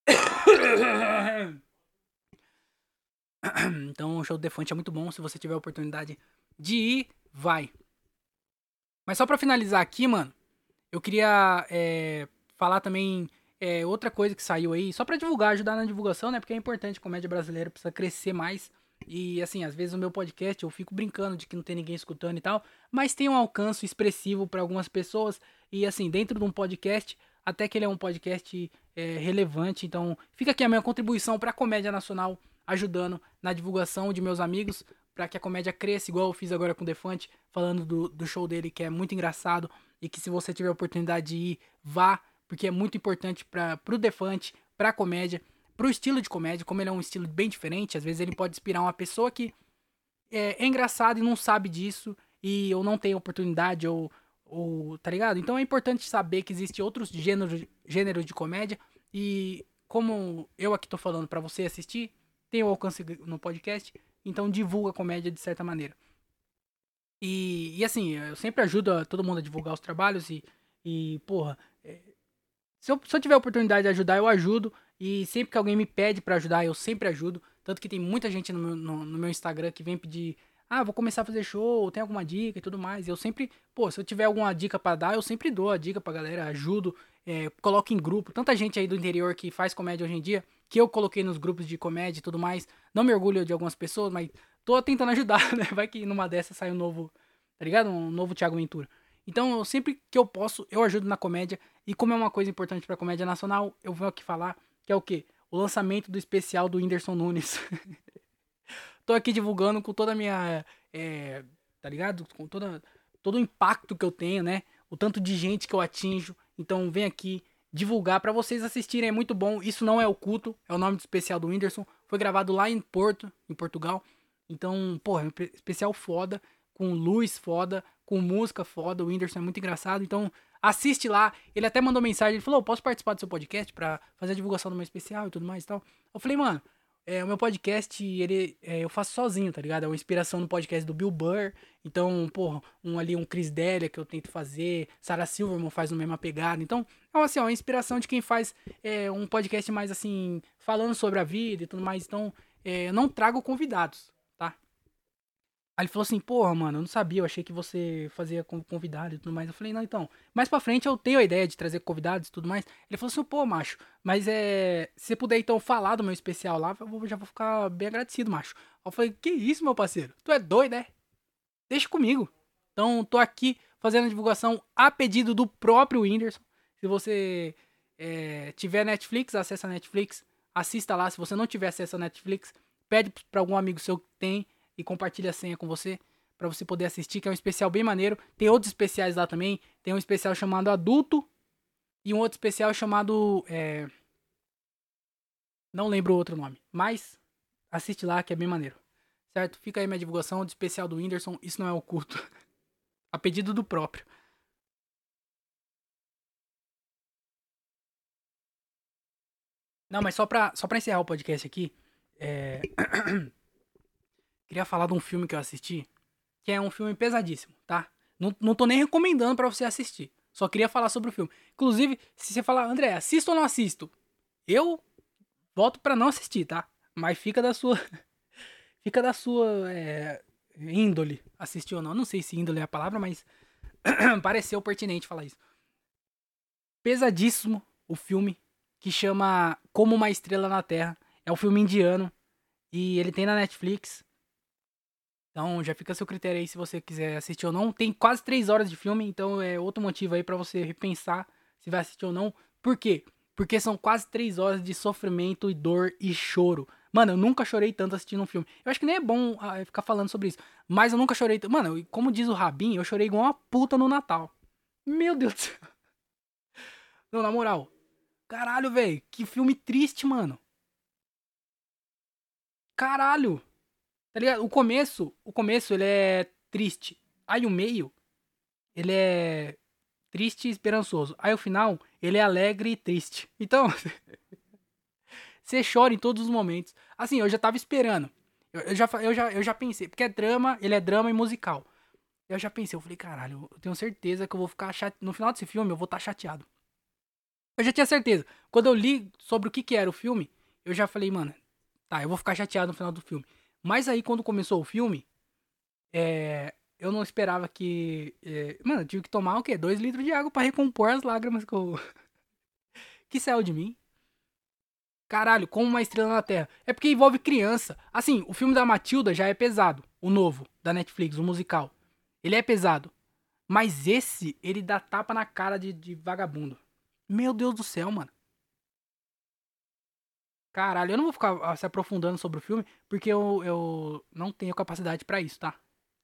[COUGHS] Então o show do Defante é muito bom. Se você tiver a oportunidade de ir, vai. Mas só pra finalizar aqui, mano, eu queria é, falar também é, outra coisa que saiu aí, só para divulgar, ajudar na divulgação, né? Porque é importante, comédia brasileira precisa crescer mais. E assim, às vezes o meu podcast eu fico brincando de que não tem ninguém escutando e tal, mas tem um alcance expressivo para algumas pessoas. E assim, dentro de um podcast, até que ele é um podcast é, relevante. Então, fica aqui a minha contribuição para a comédia nacional, ajudando na divulgação de meus amigos, para que a comédia cresça, igual eu fiz agora com o Defante, falando do, do show dele, que é muito engraçado. E que se você tiver a oportunidade de ir, vá, porque é muito importante para o Defante, para a comédia pro estilo de comédia, como ele é um estilo bem diferente, às vezes ele pode inspirar uma pessoa que é, é engraçada e não sabe disso, e ou não tem oportunidade, ou, ou. tá ligado? Então é importante saber que existem outros gêneros, gêneros de comédia, e como eu aqui tô falando para você assistir, tem o alcance no podcast, então divulga a comédia de certa maneira. E, e assim, eu sempre ajudo todo mundo a divulgar os trabalhos e, e porra, é, se, eu, se eu tiver a oportunidade de ajudar, eu ajudo. E sempre que alguém me pede para ajudar, eu sempre ajudo. Tanto que tem muita gente no meu, no, no meu Instagram que vem pedir ah, vou começar a fazer show, tem alguma dica e tudo mais. Eu sempre, pô, se eu tiver alguma dica para dar, eu sempre dou a dica pra galera, ajudo, é, coloco em grupo. Tanta gente aí do interior que faz comédia hoje em dia, que eu coloquei nos grupos de comédia e tudo mais. Não me orgulho de algumas pessoas, mas tô tentando [LAUGHS] ajudar, né? Vai que numa dessas sai um novo, tá ligado? Um novo Thiago Ventura. Então, eu, sempre que eu posso, eu ajudo na comédia. E como é uma coisa importante pra comédia nacional, eu vou aqui falar que é o quê? O lançamento do especial do Whindersson Nunes. [LAUGHS] Tô aqui divulgando com toda a minha. É, tá ligado? Com toda, todo o impacto que eu tenho, né? O tanto de gente que eu atinjo. Então vem aqui divulgar para vocês assistirem. É muito bom. Isso não é o culto, é o nome do especial do Whindersson. Foi gravado lá em Porto, em Portugal. Então, porra, é um especial foda. Com luz foda, com música foda. O Whindersson é muito engraçado. Então, assiste lá. Ele até mandou mensagem, ele falou, posso participar do seu podcast pra fazer a divulgação do meu especial e tudo mais e tal. Eu falei, mano, é, o meu podcast, ele, é, eu faço sozinho, tá ligado? É uma inspiração no podcast do Bill Burr. Então, porra, um ali, um Chris Delia que eu tento fazer. Sarah Silverman faz no mesma pegada. Então, é assim, ó, uma inspiração de quem faz é, um podcast mais assim, falando sobre a vida e tudo mais. Então, é, eu não trago convidados. Aí ele falou assim, porra, mano, eu não sabia, eu achei que você fazia com convidado e tudo mais. Eu falei, não, então, mais pra frente eu tenho a ideia de trazer convidados e tudo mais. Ele falou assim, pô, macho, mas é. Se você puder então falar do meu especial lá, eu já vou ficar bem agradecido, macho. Eu falei, que isso, meu parceiro? Tu é doido, é? Deixa comigo. Então, tô aqui fazendo a divulgação a pedido do próprio Whindersson. Se você é, tiver Netflix, acessa a Netflix, assista lá. Se você não tiver acesso a Netflix, pede pra algum amigo seu que tem e compartilha a senha com você para você poder assistir, que é um especial bem maneiro. Tem outros especiais lá também. Tem um especial chamado Adulto e um outro especial chamado é... não lembro o outro nome, mas assiste lá que é bem maneiro. Certo? Fica aí minha divulgação do especial do Whindersson. Isso não é oculto. [LAUGHS] a pedido do próprio. Não, mas só pra, só pra encerrar o podcast aqui, é... [CLEARS THROAT] queria falar de um filme que eu assisti, que é um filme pesadíssimo, tá? Não, não tô nem recomendando para você assistir. Só queria falar sobre o filme. Inclusive, se você falar, André, assisto ou não assisto? Eu voto para não assistir, tá? Mas fica da sua. [LAUGHS] fica da sua é, índole assistir ou não. Não sei se índole é a palavra, mas [CLEARS THROAT] pareceu pertinente falar isso. Pesadíssimo o filme que chama Como uma Estrela na Terra. É um filme indiano e ele tem na Netflix. Então já fica a seu critério aí se você quiser assistir ou não. Tem quase três horas de filme, então é outro motivo aí para você repensar se vai assistir ou não. Por quê? Porque são quase três horas de sofrimento e dor e choro. Mano, eu nunca chorei tanto assistindo um filme. Eu acho que nem é bom ah, ficar falando sobre isso. Mas eu nunca chorei. Mano, como diz o Rabin, eu chorei igual uma puta no Natal. Meu Deus do céu. [LAUGHS] Não, na moral. Caralho, velho. Que filme triste, mano. Caralho. Tá ligado? O começo, o começo ele é triste. Aí o meio, ele é triste e esperançoso. Aí o final, ele é alegre e triste. Então, [LAUGHS] você chora em todos os momentos. Assim, eu já tava esperando. Eu, eu, já, eu, já, eu já pensei, porque é drama, ele é drama e musical. Eu já pensei, eu falei, caralho, eu tenho certeza que eu vou ficar chateado. No final desse filme, eu vou estar tá chateado. Eu já tinha certeza. Quando eu li sobre o que, que era o filme, eu já falei, mano, tá, eu vou ficar chateado no final do filme. Mas aí, quando começou o filme, é, eu não esperava que. É, mano, eu tive que tomar o quê? Dois litros de água para recompor as lágrimas que eu. [LAUGHS] que saiu de mim. Caralho, como uma estrela na Terra. É porque envolve criança. Assim, o filme da Matilda já é pesado. O novo, da Netflix, o musical. Ele é pesado. Mas esse, ele dá tapa na cara de, de vagabundo. Meu Deus do céu, mano. Caralho, eu não vou ficar ah, se aprofundando sobre o filme, porque eu, eu não tenho capacidade para isso, tá?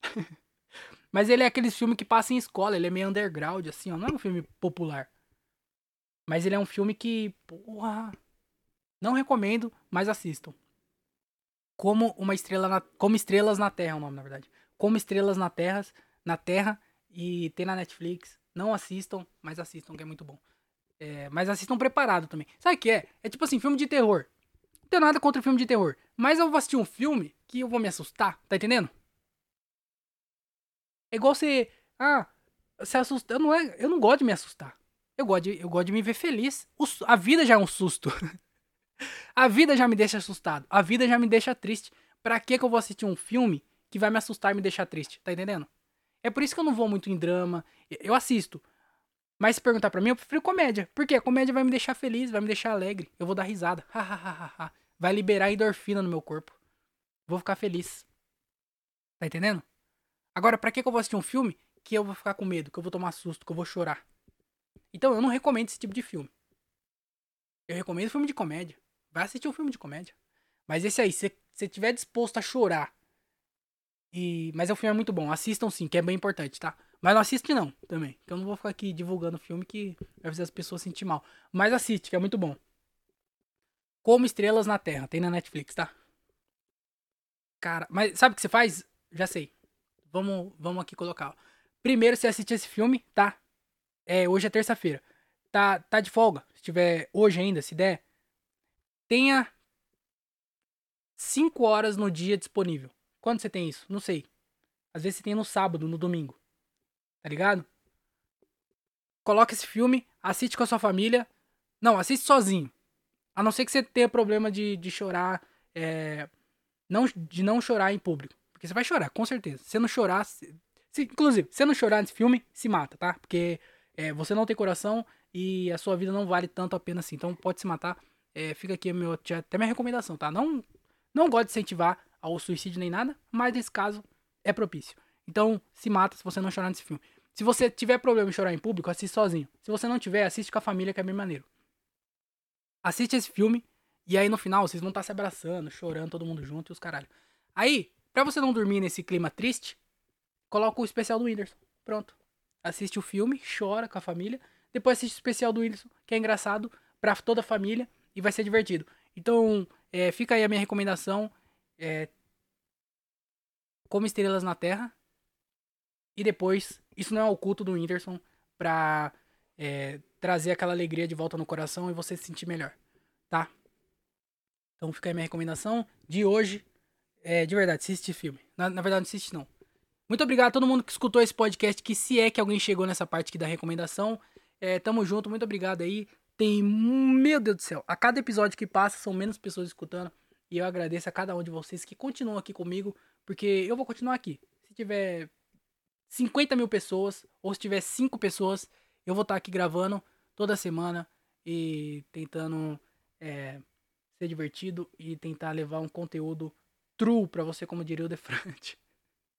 [LAUGHS] Mas ele é aquele filme que passa em escola, ele é meio underground, assim, ó. Não é um filme popular. Mas ele é um filme que, porra. Não recomendo, mas assistam. Como uma estrela na, como estrelas na Terra, é o nome, na verdade. Como estrelas na Terra, na Terra e tem na Netflix. Não assistam, mas assistam, que é muito bom. É, mas assistam preparado também. Sabe o que é? É tipo assim, filme de terror. Não tenho nada contra filme de terror. Mas eu vou assistir um filme que eu vou me assustar, tá entendendo? É igual você. Ah, se assustar. Eu não, é, eu não gosto de me assustar. Eu gosto de, eu gosto de me ver feliz. O, a vida já é um susto. [LAUGHS] a vida já me deixa assustado. A vida já me deixa triste. Pra que, que eu vou assistir um filme que vai me assustar e me deixar triste? Tá entendendo? É por isso que eu não vou muito em drama. Eu assisto. Mas se perguntar pra mim, eu prefiro comédia. Porque a comédia vai me deixar feliz, vai me deixar alegre. Eu vou dar risada. vai liberar endorfina no meu corpo. Vou ficar feliz. Tá entendendo? Agora, pra que, eu vou assistir um filme que eu vou ficar com medo, que eu vou tomar susto, que eu vou chorar? Então, eu não recomendo esse tipo de filme. Eu recomendo filme de comédia. Vai assistir um filme de comédia. Mas esse aí, se você estiver disposto a chorar. E... Mas o filme é muito bom. Assistam sim, que é bem importante, tá? Mas não assiste não, também. Que eu não vou ficar aqui divulgando filme que vai fazer as pessoas sentir mal. Mas assiste, que é muito bom. Como Estrelas na Terra. Tem na Netflix, tá? Cara, mas sabe o que você faz? Já sei. Vamos, vamos aqui colocar. Primeiro você assiste esse filme, tá? É, hoje é terça-feira. Tá, tá de folga. Se tiver hoje ainda, se der. Tenha 5 horas no dia disponível. Quando você tem isso? Não sei. Às vezes você tem no sábado, no domingo. Tá ligado? Coloca esse filme, assiste com a sua família. Não, assiste sozinho. A não ser que você tenha problema de, de chorar. É, não, de não chorar em público. Porque você vai chorar, com certeza. Se não chorar. Se, se, inclusive, se não chorar nesse filme, se mata, tá? Porque é, você não tem coração e a sua vida não vale tanto a pena assim. Então pode se matar. É, fica aqui meu, até minha recomendação, tá? Não, não gosto de incentivar ao suicídio nem nada, mas nesse caso é propício. Então se mata se você não chorar nesse filme. Se você tiver problema em chorar em público, assiste sozinho. Se você não tiver, assiste com a família, que é bem maneiro. Assiste esse filme e aí no final vocês vão estar tá se abraçando, chorando, todo mundo junto e os caralho. Aí, pra você não dormir nesse clima triste, coloca o especial do Whindersson. Pronto. Assiste o filme, chora com a família. Depois assiste o especial do Whindersson, que é engraçado pra toda a família e vai ser divertido. Então, é, fica aí a minha recomendação. É, como estrelas na Terra. E depois isso não é o culto do Whindersson pra é, trazer aquela alegria de volta no coração e você se sentir melhor, tá? Então fica aí minha recomendação de hoje. É, de verdade, assiste filme. Na, na verdade, não assiste não. Muito obrigado a todo mundo que escutou esse podcast, que se é que alguém chegou nessa parte aqui da recomendação. É, tamo junto, muito obrigado aí. Tem, meu Deus do céu, a cada episódio que passa são menos pessoas escutando. E eu agradeço a cada um de vocês que continuam aqui comigo, porque eu vou continuar aqui. Se tiver 50 mil pessoas, ou se tiver 5 pessoas, eu vou estar aqui gravando toda semana e tentando é, ser divertido e tentar levar um conteúdo true para você, como diria o Defrante.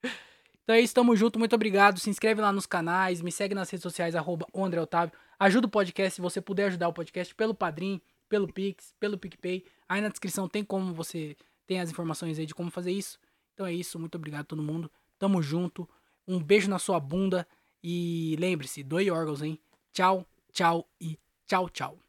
[LAUGHS] Então é isso, tamo junto, muito obrigado. Se inscreve lá nos canais, me segue nas redes sociais, arroba André Otávio. Ajuda o podcast, se você puder ajudar o podcast pelo Padrim, pelo Pix, pelo PicPay. Aí na descrição tem como você tem as informações aí de como fazer isso. Então é isso, muito obrigado a todo mundo. Tamo junto. Um beijo na sua bunda e lembre-se, doe órgãos, hein? Tchau, tchau e tchau, tchau.